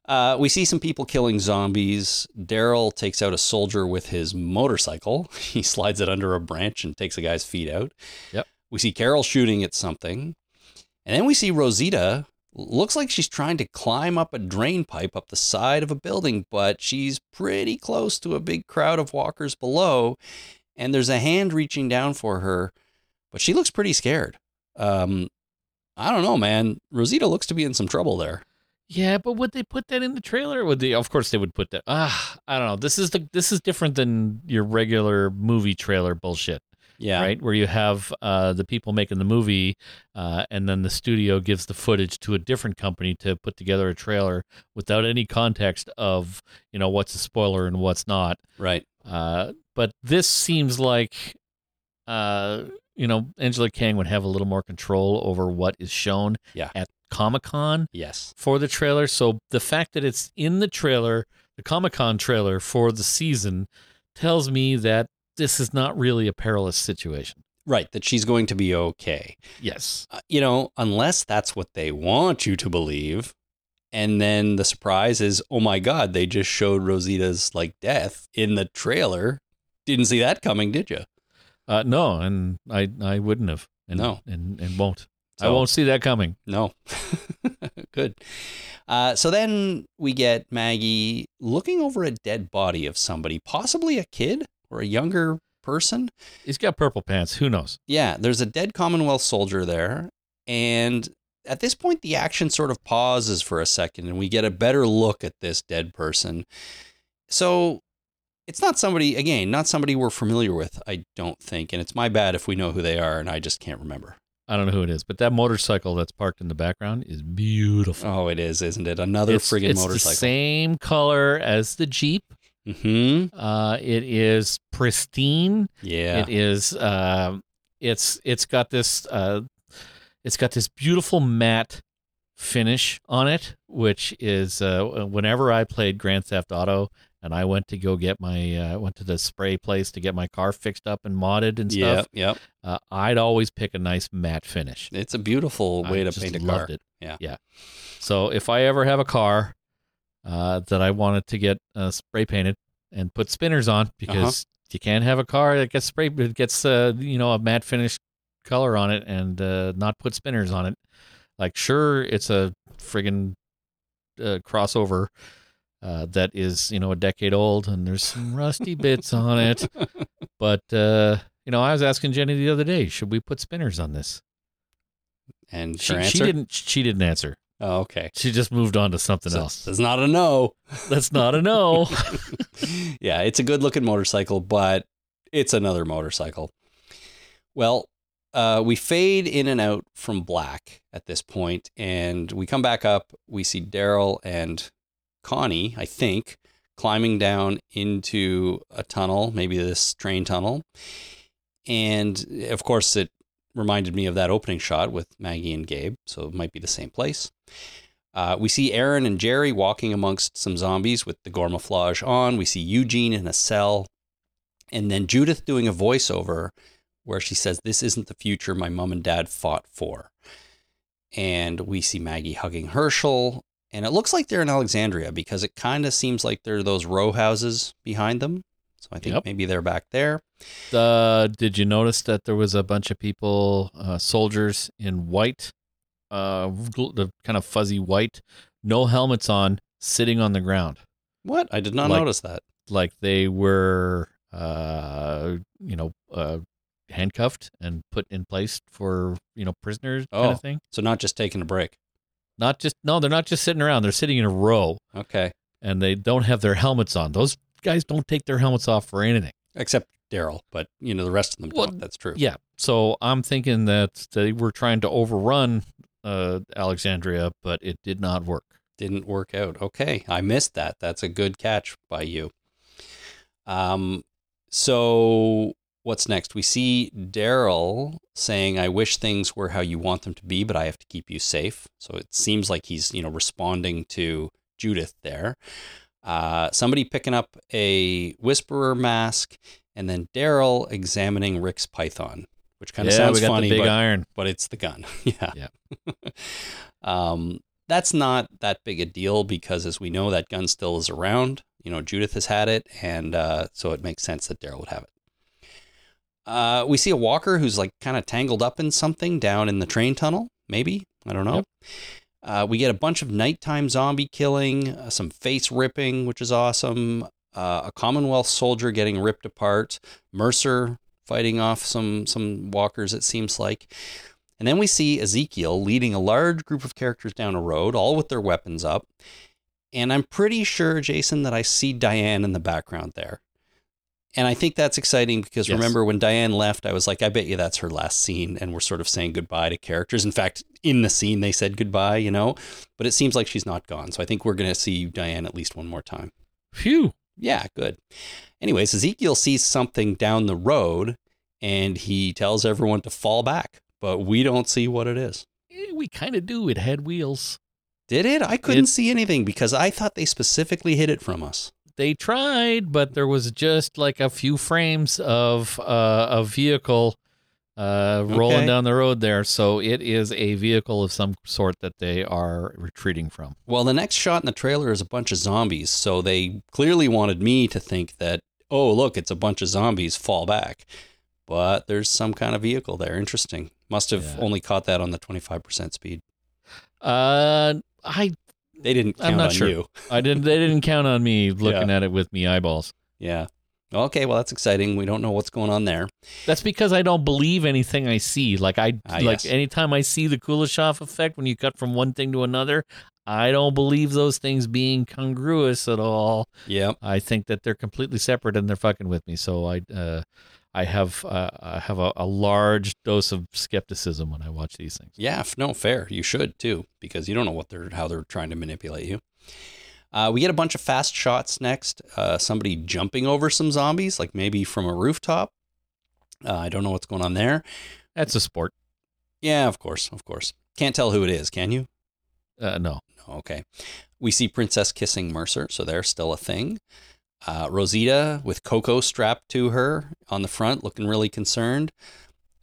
Uh, we see some people killing zombies. Daryl takes out a soldier with his motorcycle. He slides it under a branch and takes a guy's feet out. Yep. We see Carol shooting at something. And then we see Rosita. Looks like she's trying to climb up a drain pipe up the side of a building, but she's pretty close to a big crowd of walkers below. And there's a hand reaching down for her, but she looks pretty scared. Um, I don't know, man. Rosita looks to be in some trouble there. Yeah, but would they put that in the trailer? Would they? Of course, they would put that. Ah, I don't know. This is the this is different than your regular movie trailer bullshit, Yeah. right? Where you have uh, the people making the movie, uh, and then the studio gives the footage to a different company to put together a trailer without any context of you know what's a spoiler and what's not. Right. Uh, but this seems like, uh, you know, Angela Kang would have a little more control over what is shown Yeah. at Comic Con Yes. for the trailer. So the fact that it's in the trailer, the Comic Con trailer for the season, tells me that this is not really a perilous situation. Right. That she's going to be okay. Yes. Uh, you know, unless that's what they want you to believe. And then the surprise is, oh my God, they just showed Rosita's like death in the trailer. Didn't see that coming, did you? Uh, no, and I I wouldn't have. And, No. and and won't. I won't see that coming. No. Good. Uh, so then we get Maggie looking over a dead body of somebody, possibly a kid or a younger person. He's got purple pants. Who knows? Yeah, there's a dead Commonwealth soldier there. And at this point, the action sort of pauses for a second and we get a better look at this dead person. So it's not somebody, again, not somebody we're familiar with, I don't think. And it's my bad if we know who they are and I just can't remember. I don't know who it is, but that motorcycle that's parked in the background is beautiful. Oh, it is, isn't it? Another it's, friggin' it's motorcycle. the same color as the Jeep. hmm Uh, it is pristine. Yeah. It is. Uh, it's it's got this. Uh, it's got this beautiful matte finish on it, which is uh, whenever I played Grand Theft Auto and I went to go get my uh, went to the spray place to get my car fixed up and modded and stuff. Yep. Uh, I'd always pick a nice matte finish. It's a beautiful way I to paint a loved car. It. Yeah. yeah. So if I ever have a car uh, that I wanted to get uh, spray painted and put spinners on, because Uh-huh. you can't have a car that gets spray, it gets uh, you know a matte finish color on it and uh, not put spinners on it. Like sure, it's a friggin' uh, crossover. Uh, that is, you know, a decade old, and there's some rusty bits on it. But uh, you know, I was asking Jenny the other day, should we put spinners on this? And She, she didn't. She didn't answer. Oh, okay. She just moved on to something So- else. That's not a no. That's not a no. yeah, it's a good looking motorcycle, but it's another motorcycle. Well, uh, we fade in and out from black at this point, and we come back up. We see Daryl and Connie, I think, climbing down into a tunnel, maybe this train tunnel. And of course, it reminded me of that opening shot with Maggie and Gabe, so it might be the same place. Uh, we see Aaron and Jerry walking amongst some zombies with the Gormaflage on. We see Eugene in a cell. And then Judith doing a voiceover where she says, This isn't the future my mom and dad fought for. And we see Maggie hugging Hershel. And it looks like they're in Alexandria because it kind of seems like there are those row houses behind them. So I think Yep. maybe they're back there. uh, did you notice that there was a bunch of people, uh, soldiers in white, uh, the kind of fuzzy white, no helmets on, sitting on the ground, What? I did not Like- notice that. like they were, uh, you know, uh, handcuffed and put in place for you know prisoners kind Oh. of thing. So not just taking a break. Not just no, they're not just sitting around; they're sitting in a row, Okay. and they don't have their helmets on. Those guys don't take their helmets off for anything. Except Daryl, but you know the rest of them Well, don't. That's true. Yeah. So I'm thinking that they were trying to overrun uh, Alexandria, but it did not work. didn't work out. Okay, I missed that. That's a good catch by you. Um, so what's next? We see Daryl saying, "I wish things were how you want them to be, but I have to keep you safe." So it seems like he's you know responding to Judith there. Uh, somebody picking up a whisperer mask, and then Daryl examining Rick's python, which kind of yeah, sounds we got funny, the big but iron. but it's the gun. yeah. Yeah. um, that's not that big a deal because, as we know, that gun still is around. You know, Judith has had it, and uh, so it makes sense that Daryl would have it. Uh, we see a walker who's like kind of tangled up in something down in the train tunnel. Maybe I don't know. Yep. Uh, we get a bunch of nighttime zombie killing, uh, some face ripping, which is awesome. Uh, a Commonwealth soldier getting ripped apart. Mercer fighting off some some walkers. It seems like. And then we see Ezekiel leading a large group of characters down a road, all with their weapons up. And I'm pretty sure, Jason, that I see Diane in the background there. And I think that's exciting because Yes. remember when Diane left, I was like, I bet you that's her last scene. And we're sort of saying goodbye to characters. In fact, in the scene, they said goodbye, you know, but it seems like she's not gone. So I think we're going to see Diane at least one more time. Phew. Yeah, good. Anyways, Ezekiel sees something down the road and he tells everyone to fall back, but we don't see what it is. Eh, We kind of do. It had wheels. Did it? I couldn't It- see anything because I thought they specifically hid it from us. They tried, but there was just like a few frames of uh, a vehicle uh, rolling Okay. down the road there. So it is a vehicle of some sort that they are retreating from. Well, the next shot in the trailer is a bunch of zombies, so they clearly wanted me to think that, oh, look, it's a bunch of zombies, fall back. but there's some kind of vehicle there. Interesting. Must have Yeah. only caught that on the 25% speed. Uh, I They didn't count I'm not on sure. you. I didn't. They didn't count on me looking at it with me eyeballs. Yeah. Okay, well that's exciting. We don't know what's going on there. That's because I don't believe anything I see. Like I Ah, like yes. anytime I see the Kuleshov effect when you cut from one thing to another, I don't believe those things being congruous at all. Yeah. I think that they're completely separate and they're fucking with me. So I uh, I have uh, I have a, a large dose of skepticism when I watch these things. Yeah, f- no, fair. You should too, because you don't know what they're how they're trying to manipulate you. Uh, we get a bunch of fast shots next. Uh, somebody jumping over some zombies, like maybe from a rooftop. Uh, I don't know what's going on there. That's a sport. Yeah, of course, of course. Can't tell who it is, can you? Uh, no. No, okay. We see Princess kissing Mercer, so they're still a thing. Uh, Rosita with Coco strapped to her on the front, looking really concerned.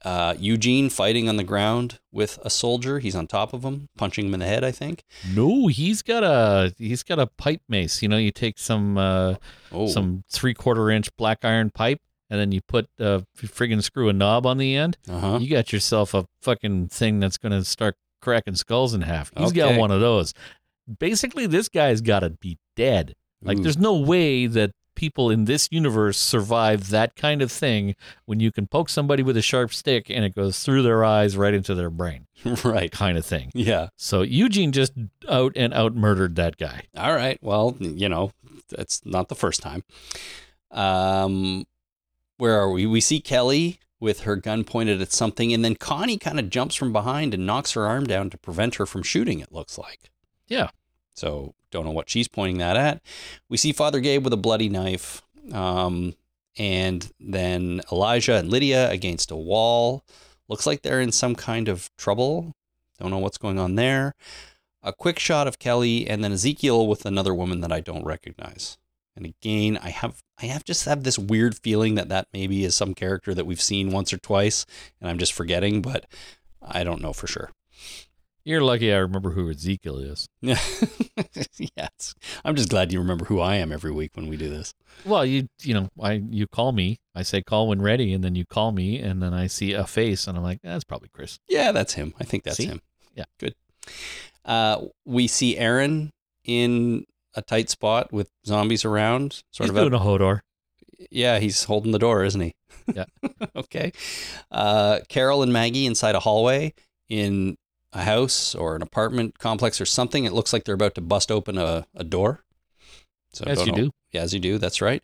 Uh, Eugene fighting on the ground with a soldier. He's on top of him, punching him in the head, I think. No, he's got a he's got a pipe mace. You know, you take some uh, Oh, some three quarter inch black iron pipe, and then you put uh, friggin' screw a knob on the end. uh huh. You got yourself a fucking thing that's gonna start cracking skulls in half. He's Okay. got one of those. Basically, this guy's got to be dead. Like, Ooh. there's no way that people in this universe survive that kind of thing when you can poke somebody with a sharp stick and it goes through their eyes right into their brain, right. kind of thing. Yeah. So Eugene just out and out murdered that guy. All right. Well, you know, that's not the first time. Um, where are we? We see Kelly with her gun pointed at something, and then Connie kind of jumps from behind and knocks her arm down to prevent her from shooting. It looks like. Yeah. So don't know what she's pointing that at. We see Father Gabe with a bloody knife, um, and then Elijah and Lydia against a wall. Looks like they're in some kind of trouble. Don't know what's going on there. A quick shot of Kelly, and then Ezekiel with another woman that I don't recognize. And again, I have I have just have this weird feeling that that maybe is some character that we've seen once or twice, and I'm just forgetting, but I don't know for sure. You're lucky I remember who Ezekiel is. Yeah, yes. I'm just glad you remember who I am every week when we do this. Well, you you know, I you call me, I say call when ready, and then you call me, and then I see a face, and I'm like, that's probably Chris. Yeah, that's him. I think that's See? him. Yeah. good. Uh, we see Aaron in a tight spot with zombies around, sort He's of. doing out- a Hodor. yeah, he's holding the door, isn't he? Yeah. okay. Uh, Carol and Maggie inside a hallway in a house or an apartment complex or something. It looks like they're about to bust open a, a door. So As you know- do. Yeah, as you do. That's right.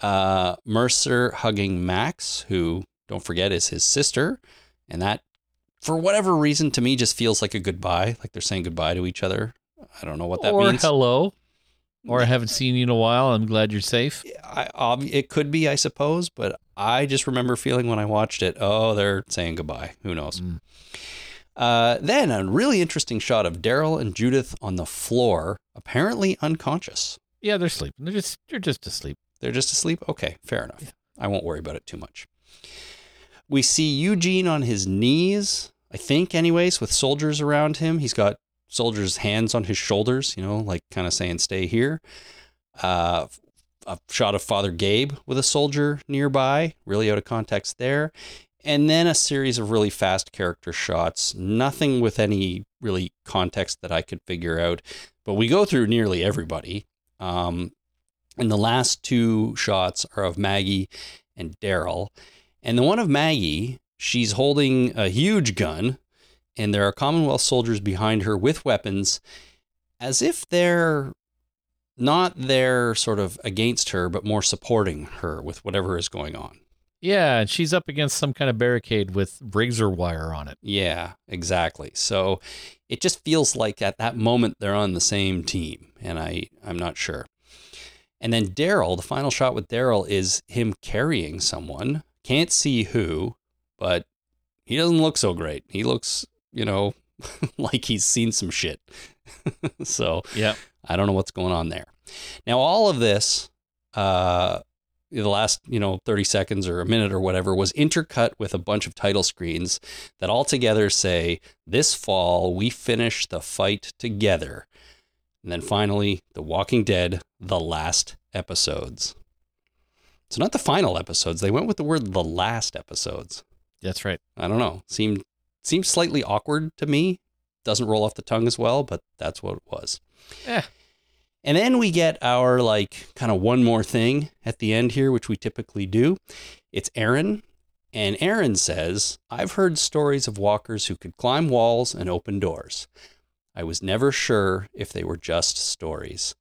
Uh, Mercer hugging Max, who don't forget is his sister, and that, for whatever reason, to me just feels like a goodbye. Like they're saying goodbye to each other. I don't know what that or means. hello. Or I haven't seen you in a while. I'm glad you're safe. I, ob- it could be, I suppose, but I just remember feeling when I watched it, oh, they're saying goodbye. Who knows? Mm. Uh, then a really interesting shot of Daryl and Judith on the floor, apparently unconscious. Yeah, they're sleeping. They're just they're just asleep. They're just asleep? Okay, fair enough. I won't worry about it too much. We see Eugene on his knees, I think, anyways, with soldiers around him. He's got soldiers' hands on his shoulders, you know, like kind of saying, stay here. Uh, a shot of Father Gabe with a soldier nearby, really out of context there. And then a series of really fast character shots, nothing with any really context that I could figure out. But we go through nearly everybody. Um, and the last two shots are of Maggie and Daryl. And the one of Maggie, she's holding a huge gun, and there are Commonwealth soldiers behind her with weapons, as if they're not there sort of against her, but more supporting her with whatever is going on. Yeah, and she's up against some kind of barricade with razor wire on it. Yeah, exactly. So it just feels like at that moment they're on the same team, and I I'm not sure. And then Daryl, the final shot with Daryl is him carrying someone. Can't see who, but he doesn't look so great. He looks, you know, like he's seen some shit. so Yeah. I don't know what's going on there. Now, all of this, uh, the last, you know, 30 seconds or a minute or whatever, was intercut with a bunch of title screens that all together say, This fall, we finish the fight together. And then finally, The Walking Dead, the last episodes. So not the final episodes. They went with the word the last episodes. That's right. I don't know. Seemed seems slightly awkward to me. Doesn't roll off the tongue as well, but that's what it was. Yeah. And then we get our like kind of one more thing at the end here, which we typically do. It's Aaron. And Aaron says, I've heard stories of walkers who could climb walls and open doors. I was never sure if they were just stories.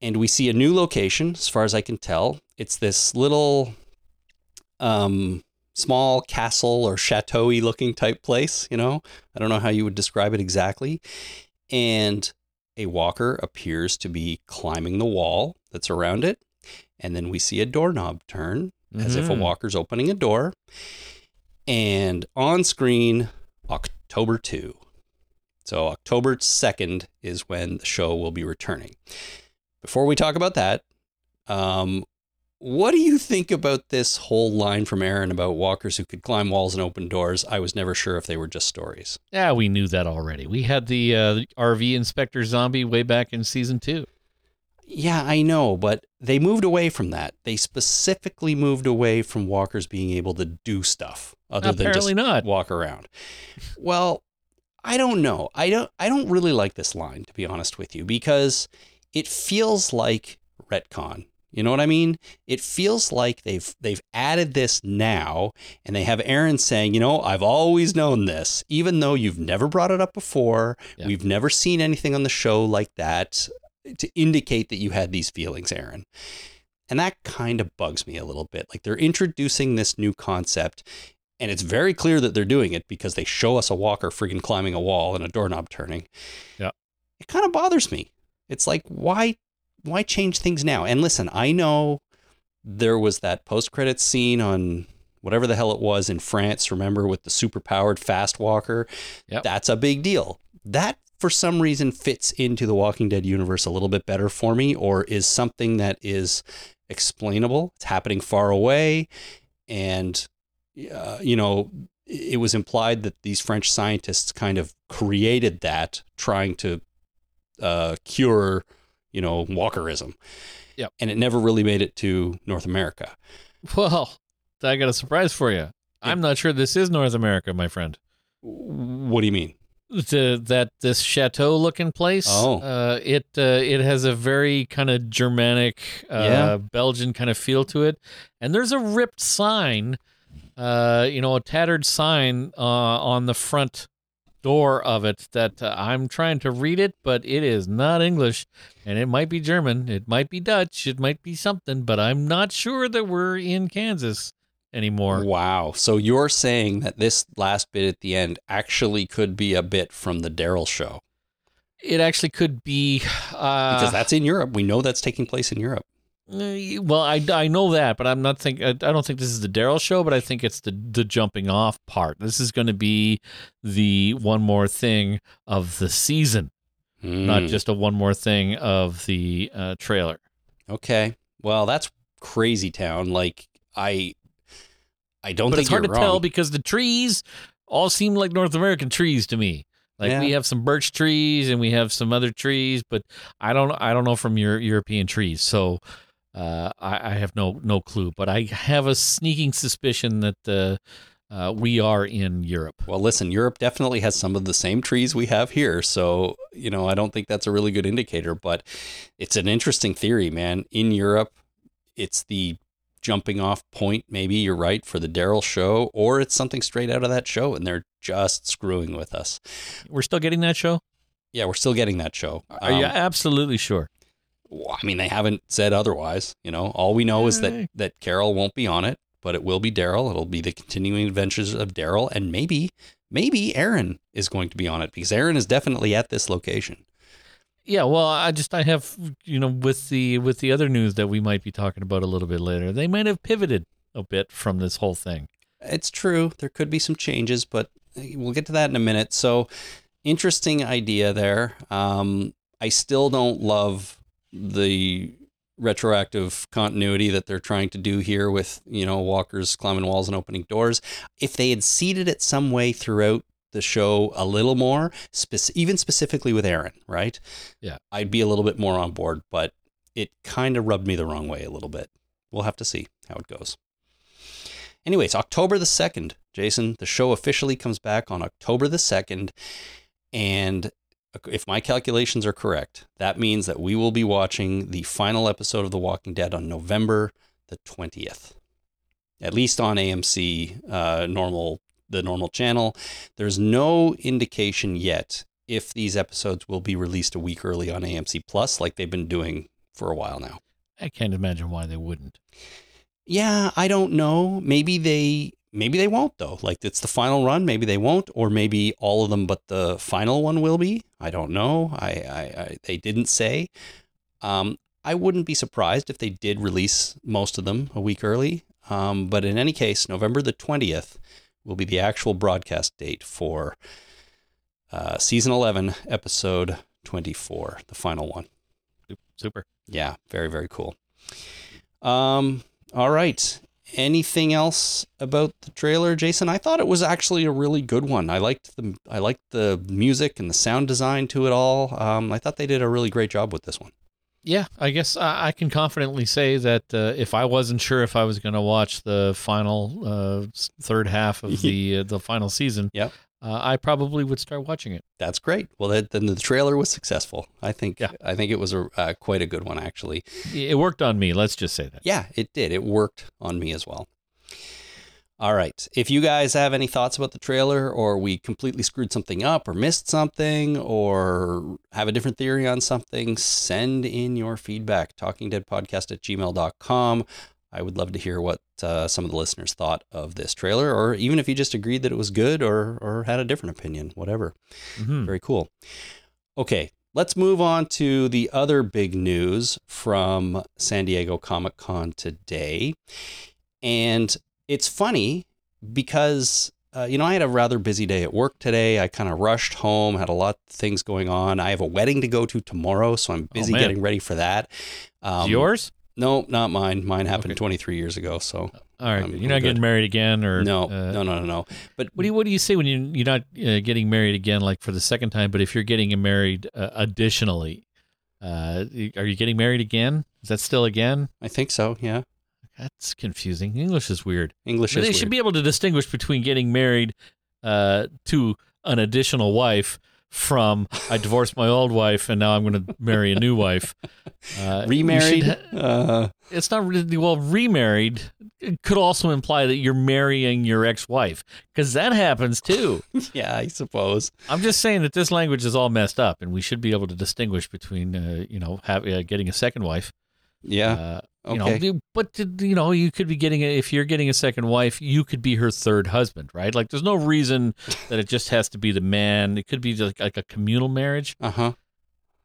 And we see a new location, as far as I can tell. It's this little um, small castle or chateau looking type place, you know? I don't know how you would describe it exactly. And a walker appears to be climbing the wall that's around it. And then we see a doorknob turn as if a Mhm. walker's opening a door. And on screen, October 2. So October 2nd is when the show will be returning. Before we talk about that, um, what do you think about this whole line from Aaron about walkers who could climb walls and open doors? I was never sure if they were just stories. Yeah, we knew that already. We had the uh, RV Inspector Zombie way back in season two. Yeah, I know, but they moved away from that. They specifically moved away from walkers being able to do stuff other than just not. walk around. Well, I don't know. I don't I don't really like this line to be honest with you because it feels like retcon. You know what I mean? It feels like they've they've added this now and they have Aaron saying, "You know, I've always known this even though you've never brought it up before. Yeah. We've never seen anything on the show like that to indicate that you had these feelings, Aaron." And that kind of bugs me a little bit. Like they're introducing this new concept and it's very clear that they're doing it because they show us a walker friggin' climbing a wall and a doorknob turning. Yeah. It kind of bothers me. It's like why why change things now? And listen, I know there was that post credits scene on whatever the hell it was in France, remember with the super powered fast walker? Yep. That's a big deal. That for some reason fits into the Walking Dead universe a little bit better for me or is something that is explainable. It's happening far away and uh, you know, it was implied that these French scientists kind of created that, trying to uh, cure, you know, walkerism. Yep. And it never really made it to North America. Well, I got a surprise for you. I'm not sure this is North America, my friend. What do you mean? The, that this chateau looking place. Oh. uh, it uh, it has a very kind of Germanic, uh, Yeah. Belgian kind of feel to it, and there's a ripped sign, uh, you know, a tattered sign uh, on the front door of it that uh, I'm trying to read it, but it is not English, and it might be German, it might be Dutch, it might be something, but I'm not sure that we're in Kansas anymore. Wow. So you're saying that this last bit at the end actually could be a bit from the Daryl show It actually could be uh, because that's in Europe. We know that's taking place in Europe. Uh, Well, I, I know that, but I'm not think I I don't think this is the Daryl show, but I think it's the the jumping off part. This is going to be the one more thing of the season, not Hmm. just a one more thing of the uh, trailer. Okay. Well, that's crazy town. Like I, I don't But think it's hard to you're tell wrong. because the trees all seem like North American trees to me. Like Yeah. we have some birch trees and we have some other trees, but I don't I don't know from your European trees. So uh, I, I have no no clue. But I have a sneaking suspicion that uh, uh, we are in Europe. Well, listen, Europe definitely has some of the same trees we have here. So, you know, I don't think that's a really good indicator, but it's an interesting theory, man. In Europe, it's the jumping off point, maybe you're right, for the Daryl show, or it's something straight out of that show and they're just screwing with us. We're still getting that show. Yeah, we're still getting that show. Are you Um, absolutely sure? I mean, they haven't said otherwise. You know, all we know is Eh. that that Carol won't be on it, but it will be Daryl. It'll be the continuing adventures of Daryl, and maybe, maybe Aaron is going to be on it because Aaron is definitely at this location. Yeah, well, I just I have you know with the with the other news that we might be talking about a little bit later, they might have pivoted a bit from this whole thing. It's true. There could be some changes, but we'll get to that in a minute. So, interesting idea there. Um, I still don't love the retroactive continuity that they're trying to do here with, you know, walkers climbing walls and opening doors. If they had seeded it some way throughout the show a little more, spec- even specifically with Aaron, right? Yeah. I'd be a little bit more on board, but it kind of rubbed me the wrong way a little bit. we'll have to see how it goes. Anyways, October the 2nd, Jason, the show officially comes back on October the 2nd. And if my calculations are correct, that means that we will be watching the final episode of The Walking Dead on November the 20th, at least on AMC uh, normal the normal channel. There's no indication yet if these episodes will be released a week early on AMC Plus, like they've been doing for a while now. I can't imagine why they wouldn't. Yeah, I don't know. Maybe they maybe they won't though. Like it's the final run. Maybe they won't, or maybe all of them, but the final one will be. I don't know. I, I, I they didn't say. Um, I wouldn't be surprised if they did release most of them a week early. Um, but in any case, November the twentieth will be the actual broadcast date for uh, season eleven, episode twenty-four, the final one. Super. Yeah, very very cool. Um, all right. Anything else about the trailer, Jason? I thought it was actually a really good one. I liked the I liked the music and the sound design to it all. Um, I thought they did a really great job with this one. Yeah, I guess I, can confidently say that uh, if I wasn't sure if I was going to watch the final uh, third half of the uh, the final season, Yep. Uh, I probably would start watching it. That's great. Well, that, then the trailer was successful. I think. Yeah. I think it was a uh, quite a good one actually. It worked on me. Let's just say that. Yeah, it did. It worked on me as well. All right. If you guys have any thoughts about the trailer, or we completely screwed something up, or missed something, or have a different theory on something, send in your feedback. TalkingDeadPodcast at gmail.com. I would love to hear what uh, some of the listeners thought of this trailer, or even if you just agreed that it was good or, or had a different opinion, whatever. Mhm. Very cool. Okay, let's move on to the other big news from San Diego Comic Con today. And it's funny because, uh, you know, I had a rather busy day at work today. I kind of rushed home, had a lot of things going on. I have a wedding to go to tomorrow, so I'm busy man. getting ready for that. Um, yours? No, not mine. Mine happened Okay. 23 years ago, so All right. I'm- you're not getting married again, or no, uh, no, no, no, no. But What do you What do you say when you you're not uh, getting married again, like for the second time? But if you're getting married uh, additionally, uh, are you getting married again? Is that still again? I think so. Yeah, That's confusing. English is weird. English But is they should be able to distinguish between getting married uh, to an additional wife from I divorced my old wife and now I'm going to marry a new wife. Uh, remarried. should uh, it's not really well remarried. It could also imply that you're marrying your ex-wife because that happens too. yeah, I suppose. I'm just saying that this language is all messed up, and we should be able to distinguish between, uh, you know, have, uh, getting a second wife. Yeah. Uh, you okay. know, but you know, you could be getting a, if you're getting a second wife, you could be her third husband, right? Like, there's no reason that it just has to be the man. It could be just like a communal marriage. Uh huh.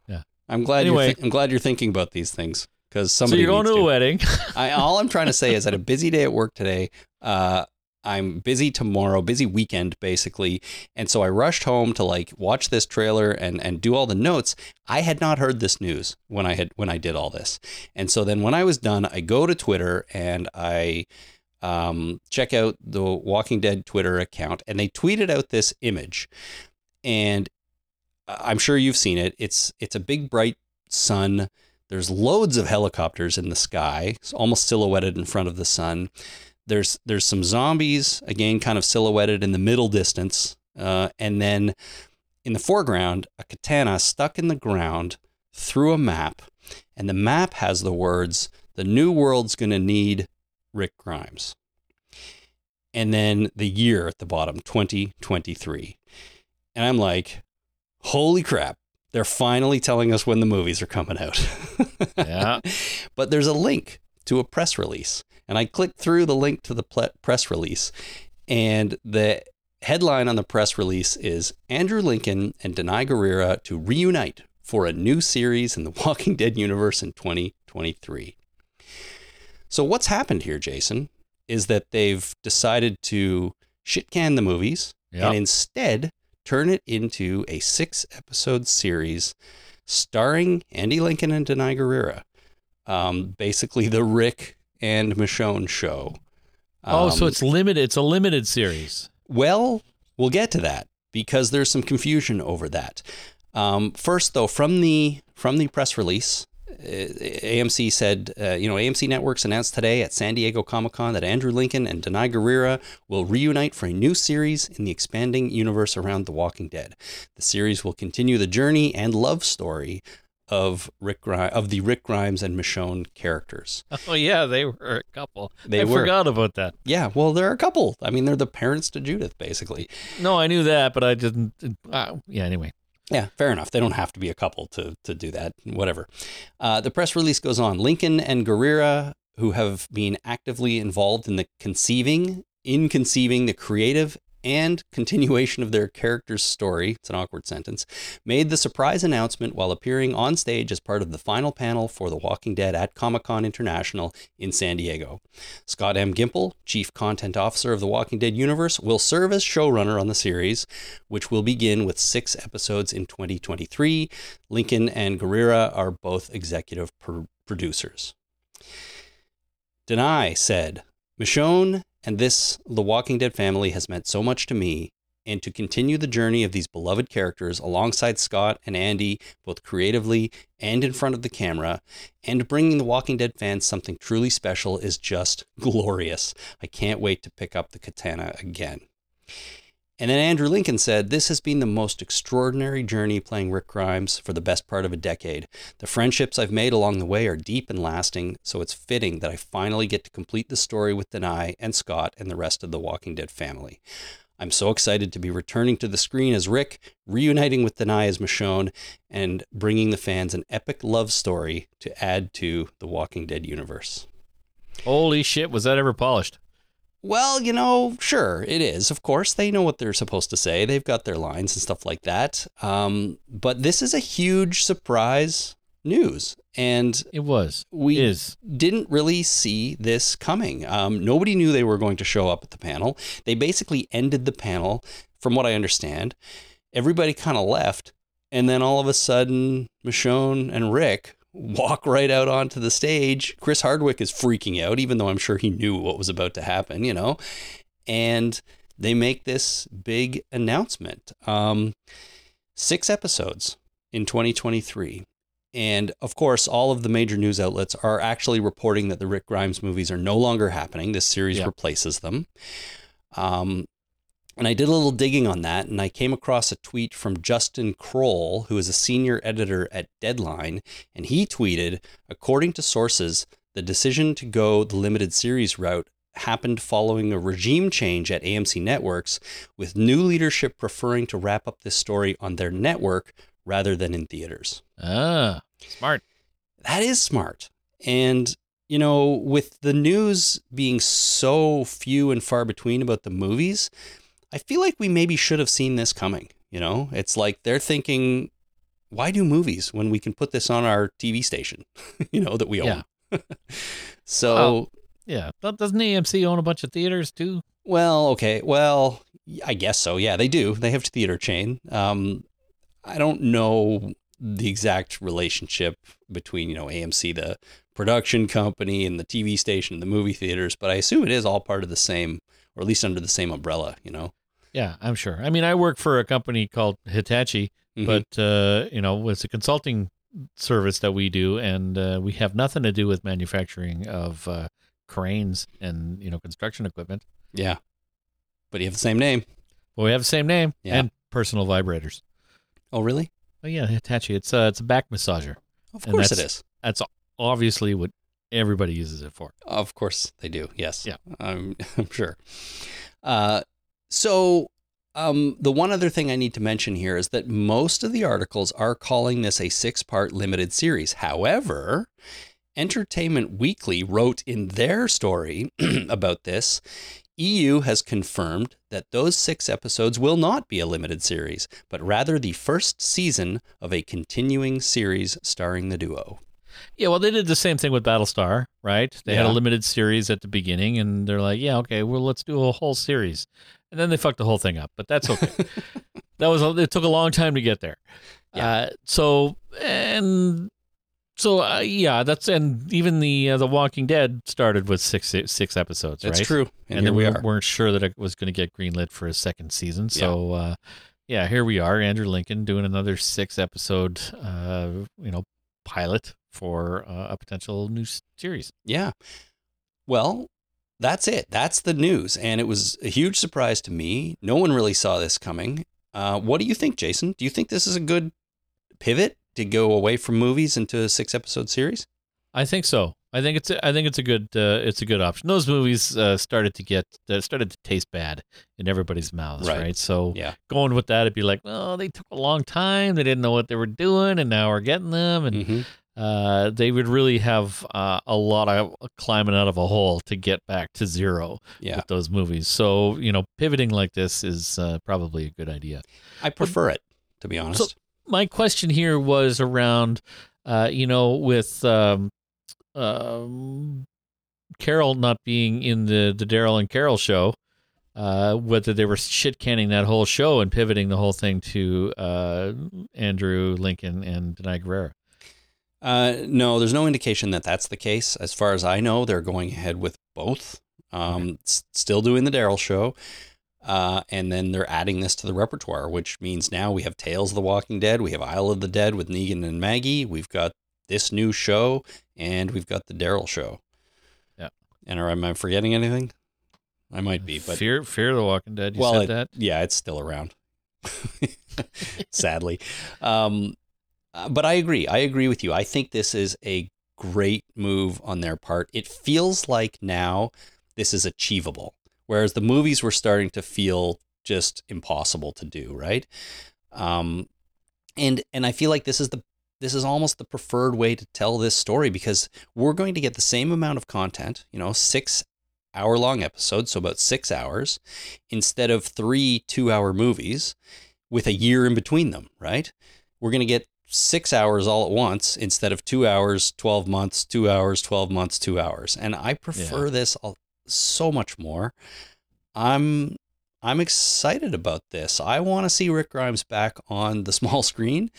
Yeah. I'm glad. Anyway. you're thi- I'm glad you're thinking about these things because somebody. So you're going to a wedding. I, all I'm trying to say is, I had a busy day at work today. Uh, I'm busy tomorrow, busy weekend basically, and so I rushed home to like watch this trailer and and do all the notes. I had not heard this news when I had when I did all this, and so then when I was done, I go to Twitter and I um, check out the Walking Dead Twitter account, and they tweeted out this image, and I'm sure you've seen it. It's it's a big bright sun. There's loads of helicopters in the sky, it's almost silhouetted in front of the sun. There's there's some zombies again, kind of silhouetted in the middle distance, uh, and then in the foreground, a katana stuck in the ground through a map, and the map has the words "The new world's gonna need Rick Grimes," and then the year at the bottom, 2023, and I'm like, "Holy crap!" They're finally telling us when the movies are coming out. Yeah. But there's a link to a press release. And I clicked through the link to the ple- press release. And the headline on the press release is Andrew Lincoln and Danai Gurira to reunite for a new series in the Walking Dead universe in 2023. So, what's happened here, Jason, is that they've decided to shit can the movies Yeah. and instead turn it into a six episode series starring Andy Lincoln and Danai Gurira. Um, basically, the Rick and Michonne show. oh, so Um, it's limited. It's a limited series. well, we'll get to that because there's some confusion over that. Um, first, though, from the from the press release, AMC said, uh, you know, AMC Networks announced today at San Diego Comic Con that Andrew Lincoln and Danai Gurira will reunite for a new series in the expanding universe around The Walking Dead. The series will continue the journey and love story of Rick Gri- of the Rick Grimes and Michonne characters. Oh yeah, they were a couple. They I were. forgot about that. Yeah, well, they're a couple. I mean, they're the parents to Judith, basically. No, I knew that, but I didn't. Uh, yeah. Anyway. Yeah, fair enough. They don't have to be a couple to to do that. Whatever. Uh, the press release goes on. Lincoln and Gurira, who have been actively involved in the conceiving, in conceiving the creative and continuation of their character's story, it's an awkward sentence, made the surprise announcement while appearing on stage as part of the final panel for The Walking Dead at Comic Con International in San Diego. Scott M. Gimple, Chief Content Officer of The Walking Dead universe, will serve as showrunner on the series, which will begin with six episodes in 2023. Lincoln and Gurira are both executive pro- producers. Danai said, Michonne and this The Walking Dead family has meant so much to me, and to continue the journey of these beloved characters alongside Scott and Andy, both creatively and in front of the camera, and bringing the Walking Dead fans something truly special is just glorious. I can't wait to pick up the katana again. And then Andrew Lincoln said, This has been the most extraordinary journey playing Rick Grimes for the best part of a decade. The friendships I've made along the way are deep and lasting, so it's fitting that I finally get to complete the story with Danai and Scott and the rest of the Walking Dead family. I'm so excited to be returning to the screen as Rick, reuniting with Danai as Michonne, and bringing the fans an epic love story to add to the Walking Dead universe. Holy shit! Was that ever polished? Well, you know, sure, it is. Of course, they know what they're supposed to say. They've got their lines and stuff like that. Um, but this is a huge surprise news. And It was. we Is. didn't really see this coming. Um, nobody knew they were going to show up at the panel. They basically ended the panel, from what I understand. Everybody kind of left. And then all of a sudden, Michonne and Rick walk right out onto the stage. Chris Hardwick is freaking out, even though I'm sure he knew what was about to happen, you know. And they make this big announcement. Um, six episodes in 2023. And of course, all of the major news outlets are actually reporting that the Rick Grimes movies are no longer happening. This series Yeah. replaces them. Um, and I did a little digging on that, and I came across a tweet from Justin Kroll, who is a senior editor at Deadline. And he tweeted According to sources, the decision to go the limited series route happened following a regime change at AMC Networks, with new leadership preferring to wrap up this story on their network rather than in theaters. Ah, smart. That is smart. And, you know, with the news being so few and far between about the movies, I feel like we maybe should have seen this coming. You know, it's like they're thinking, why do movies when we can put this on our TV station, you know, that we own? so, Oh. Yeah. But Doesn't AMC own a bunch of theaters too? well, okay. Well, I guess so. Yeah, they do. They have a theater chain. Um, I don't know the exact relationship between, you know, AMC, the production company, and the TV station, and the movie theaters, but I assume it is all part of the same, or at least under the same umbrella, you know? Yeah, I'm sure. I mean, I work for a company called Hitachi, Mhm. but uh, you know, it's a consulting service that we do, and uh, we have nothing to do with manufacturing of uh, cranes and you know construction equipment. yeah. But you have the same name. Well, we have the same name Yeah. and personal vibrators. Oh, really? Oh yeah, Hitachi. It's a it's a back massager. Of And course it is. That's obviously what everybody uses it for. Of course they do. Yes. Yeah. I'm, I'm sure. Uh, so, um, the one other thing I need to mention here is that most of the articles are calling this a six part limited series. However, Entertainment Weekly wrote in their story about this. EU has confirmed that those six episodes will not be a limited series, but rather the first season of a continuing series starring the duo. Yeah, well, they did the same thing with Battlestar, right? They had a limited series at the beginning, and they're like, "Yeah, okay, well, let's do a whole series," and then they fucked the whole thing up. But that's okay. that was a, it took a long time to get there. Yeah. Uh, so and so uh, yeah, that's and even the uh, the Walking Dead started with six six episodes, That's right? true. And, And, then we we are. weren't sure that it was going to get greenlit for a second season. So uh, yeah, here we are, Andrew Lincoln doing another six episode, uh, you know, pilot for uh, a potential new series. Yeah. Well, that's it. That's the news. And it was a huge surprise to me. No one really saw this coming. Uh, what do you think, Jason? Do you think this is a good pivot to go away from movies into a six episode series? I think so. I think it's a, I think it's a good uh, it's a good option. Those movies uh, started to get uh, started to taste bad in everybody's mouths, Right. right? So Yeah. going with that, it'd be like, oh, they took a long time. They didn't know what they were doing, and now we're getting them, and Mm-hmm. Uh, they would really have uh, a lot of climbing out of a hole to get back to zero Yeah. with those movies. So you know, pivoting like this is uh, probably a good idea. I prefer it, to be honest. my question here was around, uh, you know, with um, um, Carol not being in the the Daryl and Carol show, uh, whether they were shit canning that whole show and pivoting the whole thing to uh, Andrew Lincoln and Danai Gurira. Uh, no, there's no indication that that's the case. As far as I know, they're going ahead with both. Um, s- still doing the Daryl show. Uh, and then they're adding this to the repertoire, which means now we have Tales of the Walking Dead, we have Isle of the Dead with Negan and Maggie, we've got this new show, and we've got the Daryl show. Yeah. And are, am I forgetting anything? I might be, but Fear Fear the Walking Dead. You well, said it- that. yeah, it's still around. Sadly. Um, uh, but I agree. I agree with you. I think this is a great move on their part. It feels like now this is achievable, whereas the movies were starting to feel just impossible to do, right? Um, and and I feel like this is the this is almost the preferred way to tell this story because we're going to get the same amount of content, you know, six hour long episodes, so about six hours, instead of three two hour movies with a year in between them, right? We're going to get six hours all at once instead of two hours, 12 months, two hours, 12 months, two hours. And I prefer this so much more. I'm. I'm excited about this. I want to see Rick Grimes back on the small screen.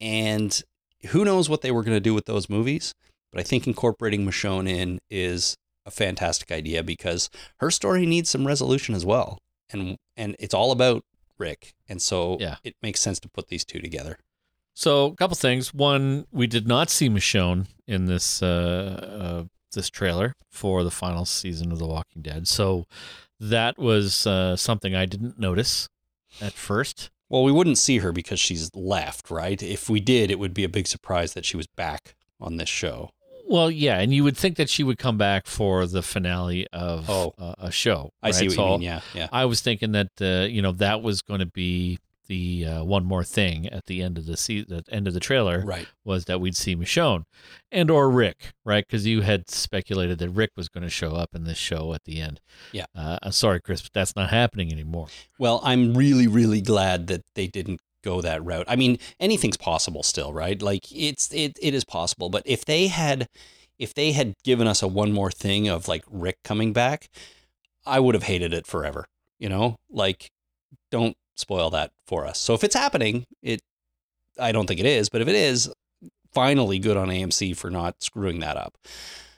And who knows what they were going to do with those movies, but I think incorporating Michonne in is a fantastic idea because her story needs some resolution as well. And and it's all about Rick. And so Yeah. it makes sense to put these two together. So, a couple things. One, we did not see Michonne in this uh, uh, this trailer for the final season of The Walking Dead. So, that was uh, something I didn't notice at first. Well, we wouldn't see her because she's left, right? If we did, it would be a big surprise that she was back on this show. Well, yeah, and you would think that she would come back for the finale of Oh. uh, a show. I see what So you mean. Yeah, yeah. I was thinking that uh, you know that was going to be the uh, one more thing at the end of the se- the end of the trailer. Right. was that we'd see Michonne and or Rick, right? Because you had speculated that Rick was going to show up in this show at the end. Yeah. Uh, I'm sorry, Chris, but that's not happening anymore. Well, I'm really, really glad that they didn't go that route. I mean, anything's possible still, right? Like it's it it is possible. But if they had if they had given us a one more thing of like Rick coming back, I would have hated it forever. You know? Like don't spoil that for us. So if it's happening, it I don't think it is, but if it is, finally good on AMC for not screwing that up.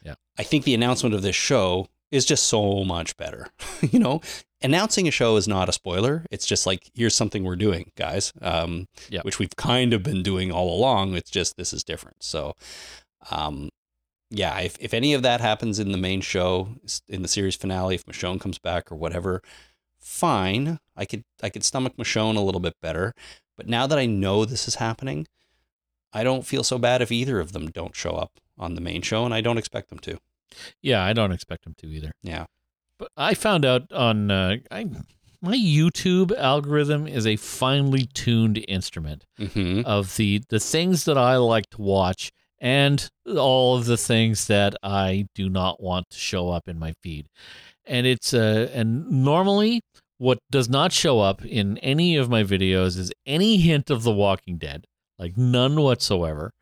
Yeah. I think the announcement of this show is just so much better. you know, announcing a show is not a spoiler. It's just like here's something we're doing, guys. Um, Yeah. which we've kind of been doing all along. It's just this is different. So, um, yeah, if if any of that happens in the main show, in the series finale, if Michonne comes back or whatever, fine. I could I could stomach Michonne a little bit better. But now that I know this is happening, I don't feel so bad if either of them don't show up on the main show, and I don't expect them to. Yeah, I don't expect them to either. Yeah. But I found out on uh, I, my YouTube algorithm is a finely tuned instrument Mm-hmm. of the the things that I like to watch and all of the things that I do not want to show up in my feed. And it's uh and normally what does not show up in any of my videos is any hint of The Walking Dead, like none whatsoever,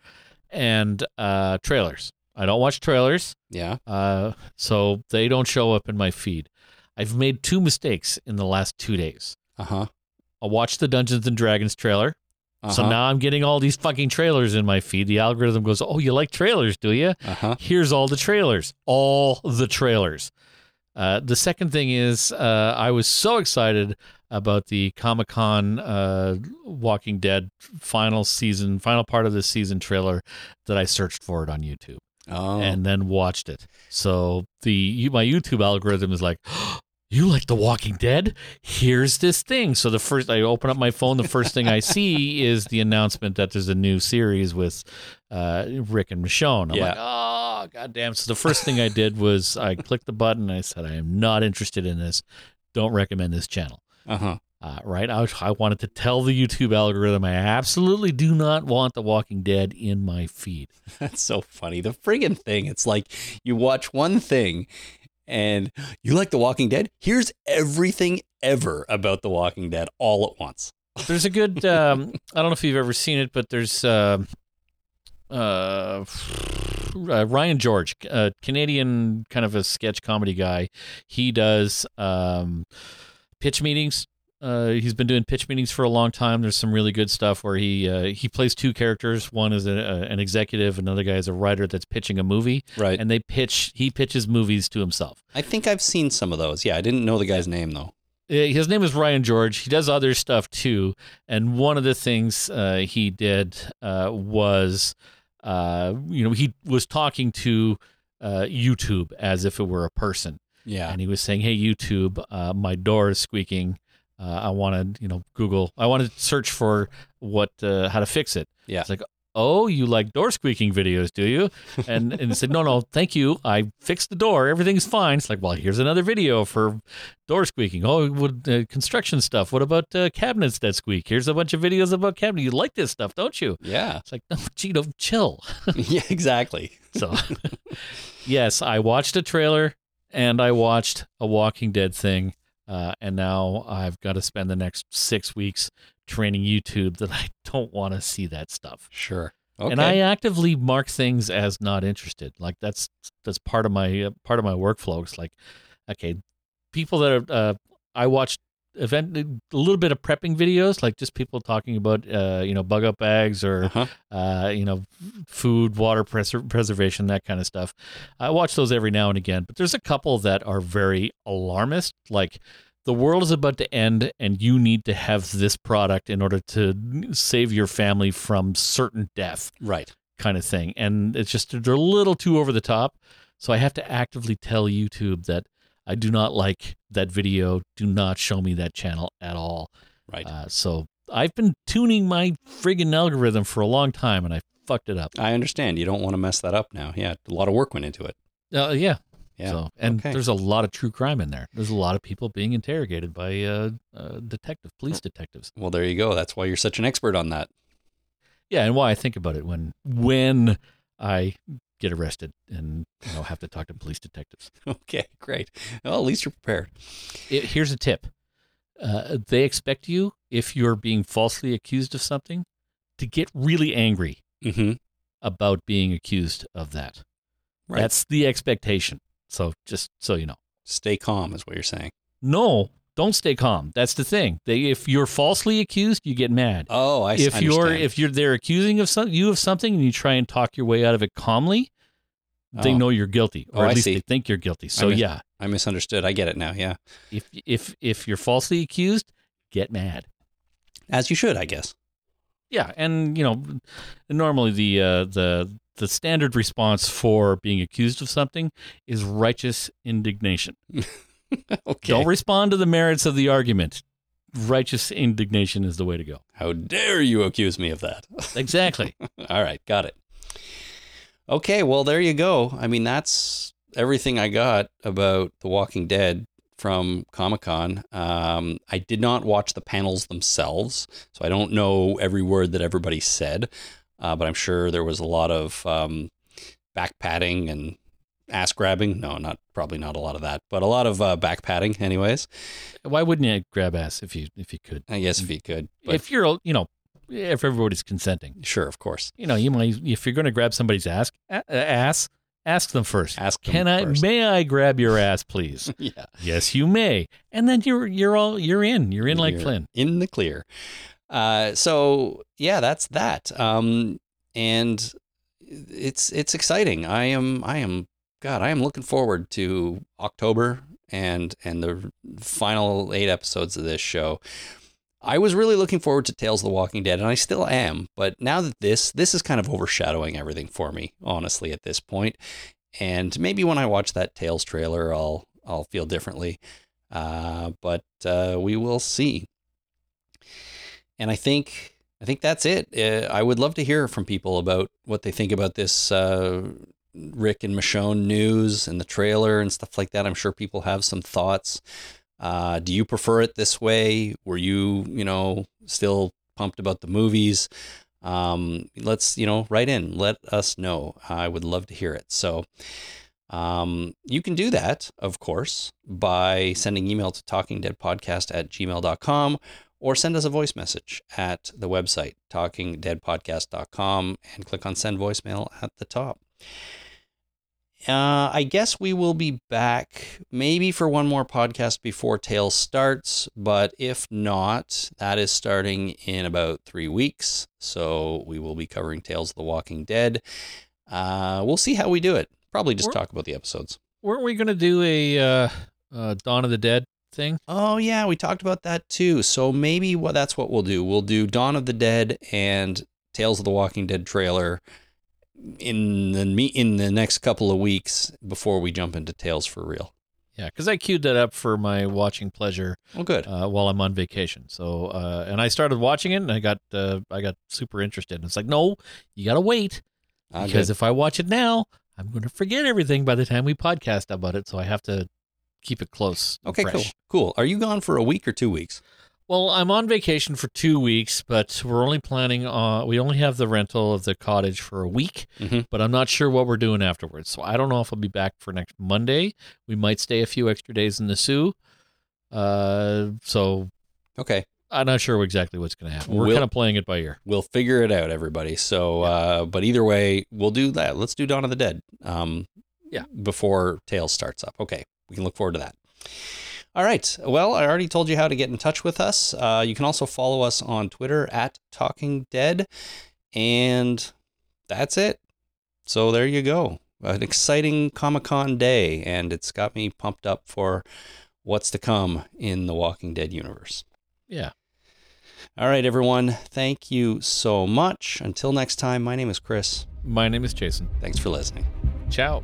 and uh trailers. I don't watch trailers, Yeah. uh, so they don't show up in my feed. I've made two mistakes in the last two days. Uh huh. I watched the Dungeons and Dragons trailer. Uh-huh. So now I'm getting all these fucking trailers in my feed. The algorithm goes, "Oh, you like trailers, do you? Uh huh. Here's all the trailers, all the trailers." Uh, the second thing is, uh, I was so excited about the Comic Con uh, Walking Dead final season, final part of this season trailer that I searched for it on YouTube Oh, and then watched it. So the my YouTube algorithm is like, you like The Walking Dead? Here's this thing. So the first I open up my phone, the first thing I see is the announcement that there's a new series with uh, Rick and Michonne. I'm Yeah. like, oh goddamn! So the first thing I did was I clicked the button. I said, I am not interested in this. Don't recommend this channel. uh huh. Uh, right? I, I wanted to tell the YouTube algorithm I absolutely do not want The Walking Dead in my feed. That's so funny. The friggin' thing. It's like you watch one thing and you like The Walking Dead. Here's everything ever about The Walking Dead all at once. There's a good. Um, I don't know if you've ever seen it, but there's uh, uh, uh, Ryan George, a Canadian kind of a sketch comedy guy. He does um, pitch meetings. Uh, he's been doing pitch meetings for a long time. There's some really good stuff where he uh, he plays two characters. One is a, a, an executive, another guy is a writer that's pitching a movie, Right. and they pitch. He pitches movies to himself. I think I've seen some of those. Yeah, I didn't know the guy's name though. Uh, his name is Ryan George. He does other stuff too. And one of the things uh, he did uh, was, uh, you know, he was talking to uh, YouTube as if it were a person, Yeah. and he was saying, "Hey, YouTube, uh, my door is squeaking. Uh, I want to, you know, Google. I want to search for what uh, how to fix it." Yeah. It's like. Oh, you like door squeaking videos, do you? And and said, no, no, thank you. I fixed the door. Everything's fine. It's like, well, here's another video for door squeaking. Oh, what, uh, construction stuff. What about uh, cabinets that squeak? Here's a bunch of videos about cabinets. You like this stuff, don't you? Yeah. It's like, no, Gino, chill. yeah, exactly. So, yes, I watched a trailer and I watched a Walking Dead thing. Uh, and now I've got to spend the next six weeks training YouTube that I don't want to see that stuff. Sure. Okay. And I actively mark things as not interested. Like that's that's part of my uh, part of my workflow. It's like, okay, people that are uh, I watched event a little bit of prepping videos, like just people talking about uh, you know bug out bags or uh-huh. uh, you know food, water pres- preservation, that kind of stuff. I watch those every now and again, but there's a couple that are very alarmist, like. The world is about to end, and you need to have this product in order to save your family from certain death Right. kind of thing. And it's just they're a little too over the top. So I have to actively tell YouTube that I do not like that video. Do not show me that channel at all. Right. Uh, so I've been tuning my friggin' algorithm for a long time, and I fucked it up. I understand. You don't want to mess that up now. Yeah. A lot of work went into it. Uh, yeah. Yeah. So and Okay. there's a lot of true crime in there. There's a lot of people being interrogated by uh, uh, detective, police detectives. Well, there you go. That's why you're such an expert on that. Yeah, and why I think about it when when I get arrested and you know have to talk to police detectives. Okay, great. Well, at least you're prepared. it, here's a tip uh, they expect you if you're being falsely accused of something to get really angry Mm-hmm. about being accused of that Right. that's the expectation so just so you know Stay calm is what you're saying. no don't stay calm that's the thing they, if you're falsely accused you get mad Oh, I if I you're if you're they're accusing of some, you of something and you try and talk your way out of it calmly they Oh. know you're guilty Oh, or at I least see. they think you're guilty so mis- yeah I misunderstood. I get it now. Yeah. if if if you're falsely accused get mad As you should, I guess. Yeah, and you know, normally the uh, the the standard response for being accused of something is righteous indignation. okay. Don't respond to the merits of the argument. Righteous indignation is the way to go. How dare you accuse me of that? Exactly. All right, got it. Okay, well, there you go. I mean, that's everything I got about The Walking Dead from Comic Con. Um, I did not watch the panels themselves, so I don't know every word that everybody said, uh, but I'm sure there was a lot of um, back patting and ass grabbing. No, not probably not a lot of that, but a lot of uh, back patting, anyways. Why wouldn't you grab ass if you if you could? I guess if you could. If you're you know if everybody's consenting, sure, of course. you know you might if you're going to grab somebody's ass ass ask them first. Ask them Can I first. may I grab your ass, please? yeah. yes, you may. And then you're you're all you're in. You're in like You're Flynn. in the clear. Uh, so yeah, that's that. Um, and it's it's exciting. I am I am God. I am looking forward to October and and the final eight episodes of this show. I was really looking forward to Tales of the Walking Dead, and I still am. But now that this this is kind of overshadowing everything for me, honestly, at this point. And maybe when I watch that Tales trailer, I'll I'll feel differently. Uh, but uh, we will see. And I think I think that's it. Uh, I would love to hear from people about what they think about this uh, Rick and Michonne news and the trailer and stuff like that. I'm sure people have some thoughts. Uh, do you prefer it this way? Were you, you know, still pumped about the movies? Um, let's, you know, write in. Let us know. I would love to hear it. So um, you can do that, of course, by sending email to talkingdeadpodcast at gmail.com or send us a voice message at the website, talkingdeadpodcast.com, and click on send voicemail at the top. Uh, I guess we will be back maybe for one more podcast before Tales starts, but if not, that is starting in about three weeks. So we will be covering Tales of the Walking Dead. Uh, we'll see how we do it. Probably just We're- talk about the episodes. Weren't we going to do a uh, uh, Dawn of the Dead thing? Oh yeah, we talked about that too. So maybe what that's what we'll do. We'll do Dawn of the Dead and Tales of the Walking Dead trailer in the me in the next couple of weeks before we jump into Tales for real. Yeah, because I queued that up for my watching pleasure Well, good. uh, while I'm on vacation. So, uh, and I started watching it, and I got uh, I got super interested. And it's like, no, you got to wait Ah, because if I watch it now, I'm going to forget everything by the time we podcast about it. So I have to keep it close. okay, fresh. cool, cool. Are you gone for a week or two weeks? Well, I'm on vacation for two weeks, but we're only planning on. We only have the rental of the cottage for a week, Mhm. but I'm not sure what we're doing afterwards. So I don't know if I'll be back for next Monday. We might stay a few extra days in the Sioux. Uh, so Okay, I'm not sure exactly what's going to happen. We're We'll- kind of playing it by ear. we'll figure it out, everybody. So, uh, but either way, we'll do that. Let's do Dawn of the Dead. Um, Yeah. Before Tales starts up. Okay, we can look forward to that. All right. Well, I already told you how to get in touch with us. Uh, you can also follow us on Twitter at Talking Dead, and that's it. So there you go. An exciting Comic Con day, and it's got me pumped up for what's to come in the Walking Dead universe. Yeah. All right, everyone. Thank you so much. Until next time, my name is Chris. My name is Jason. Thanks for listening. Ciao.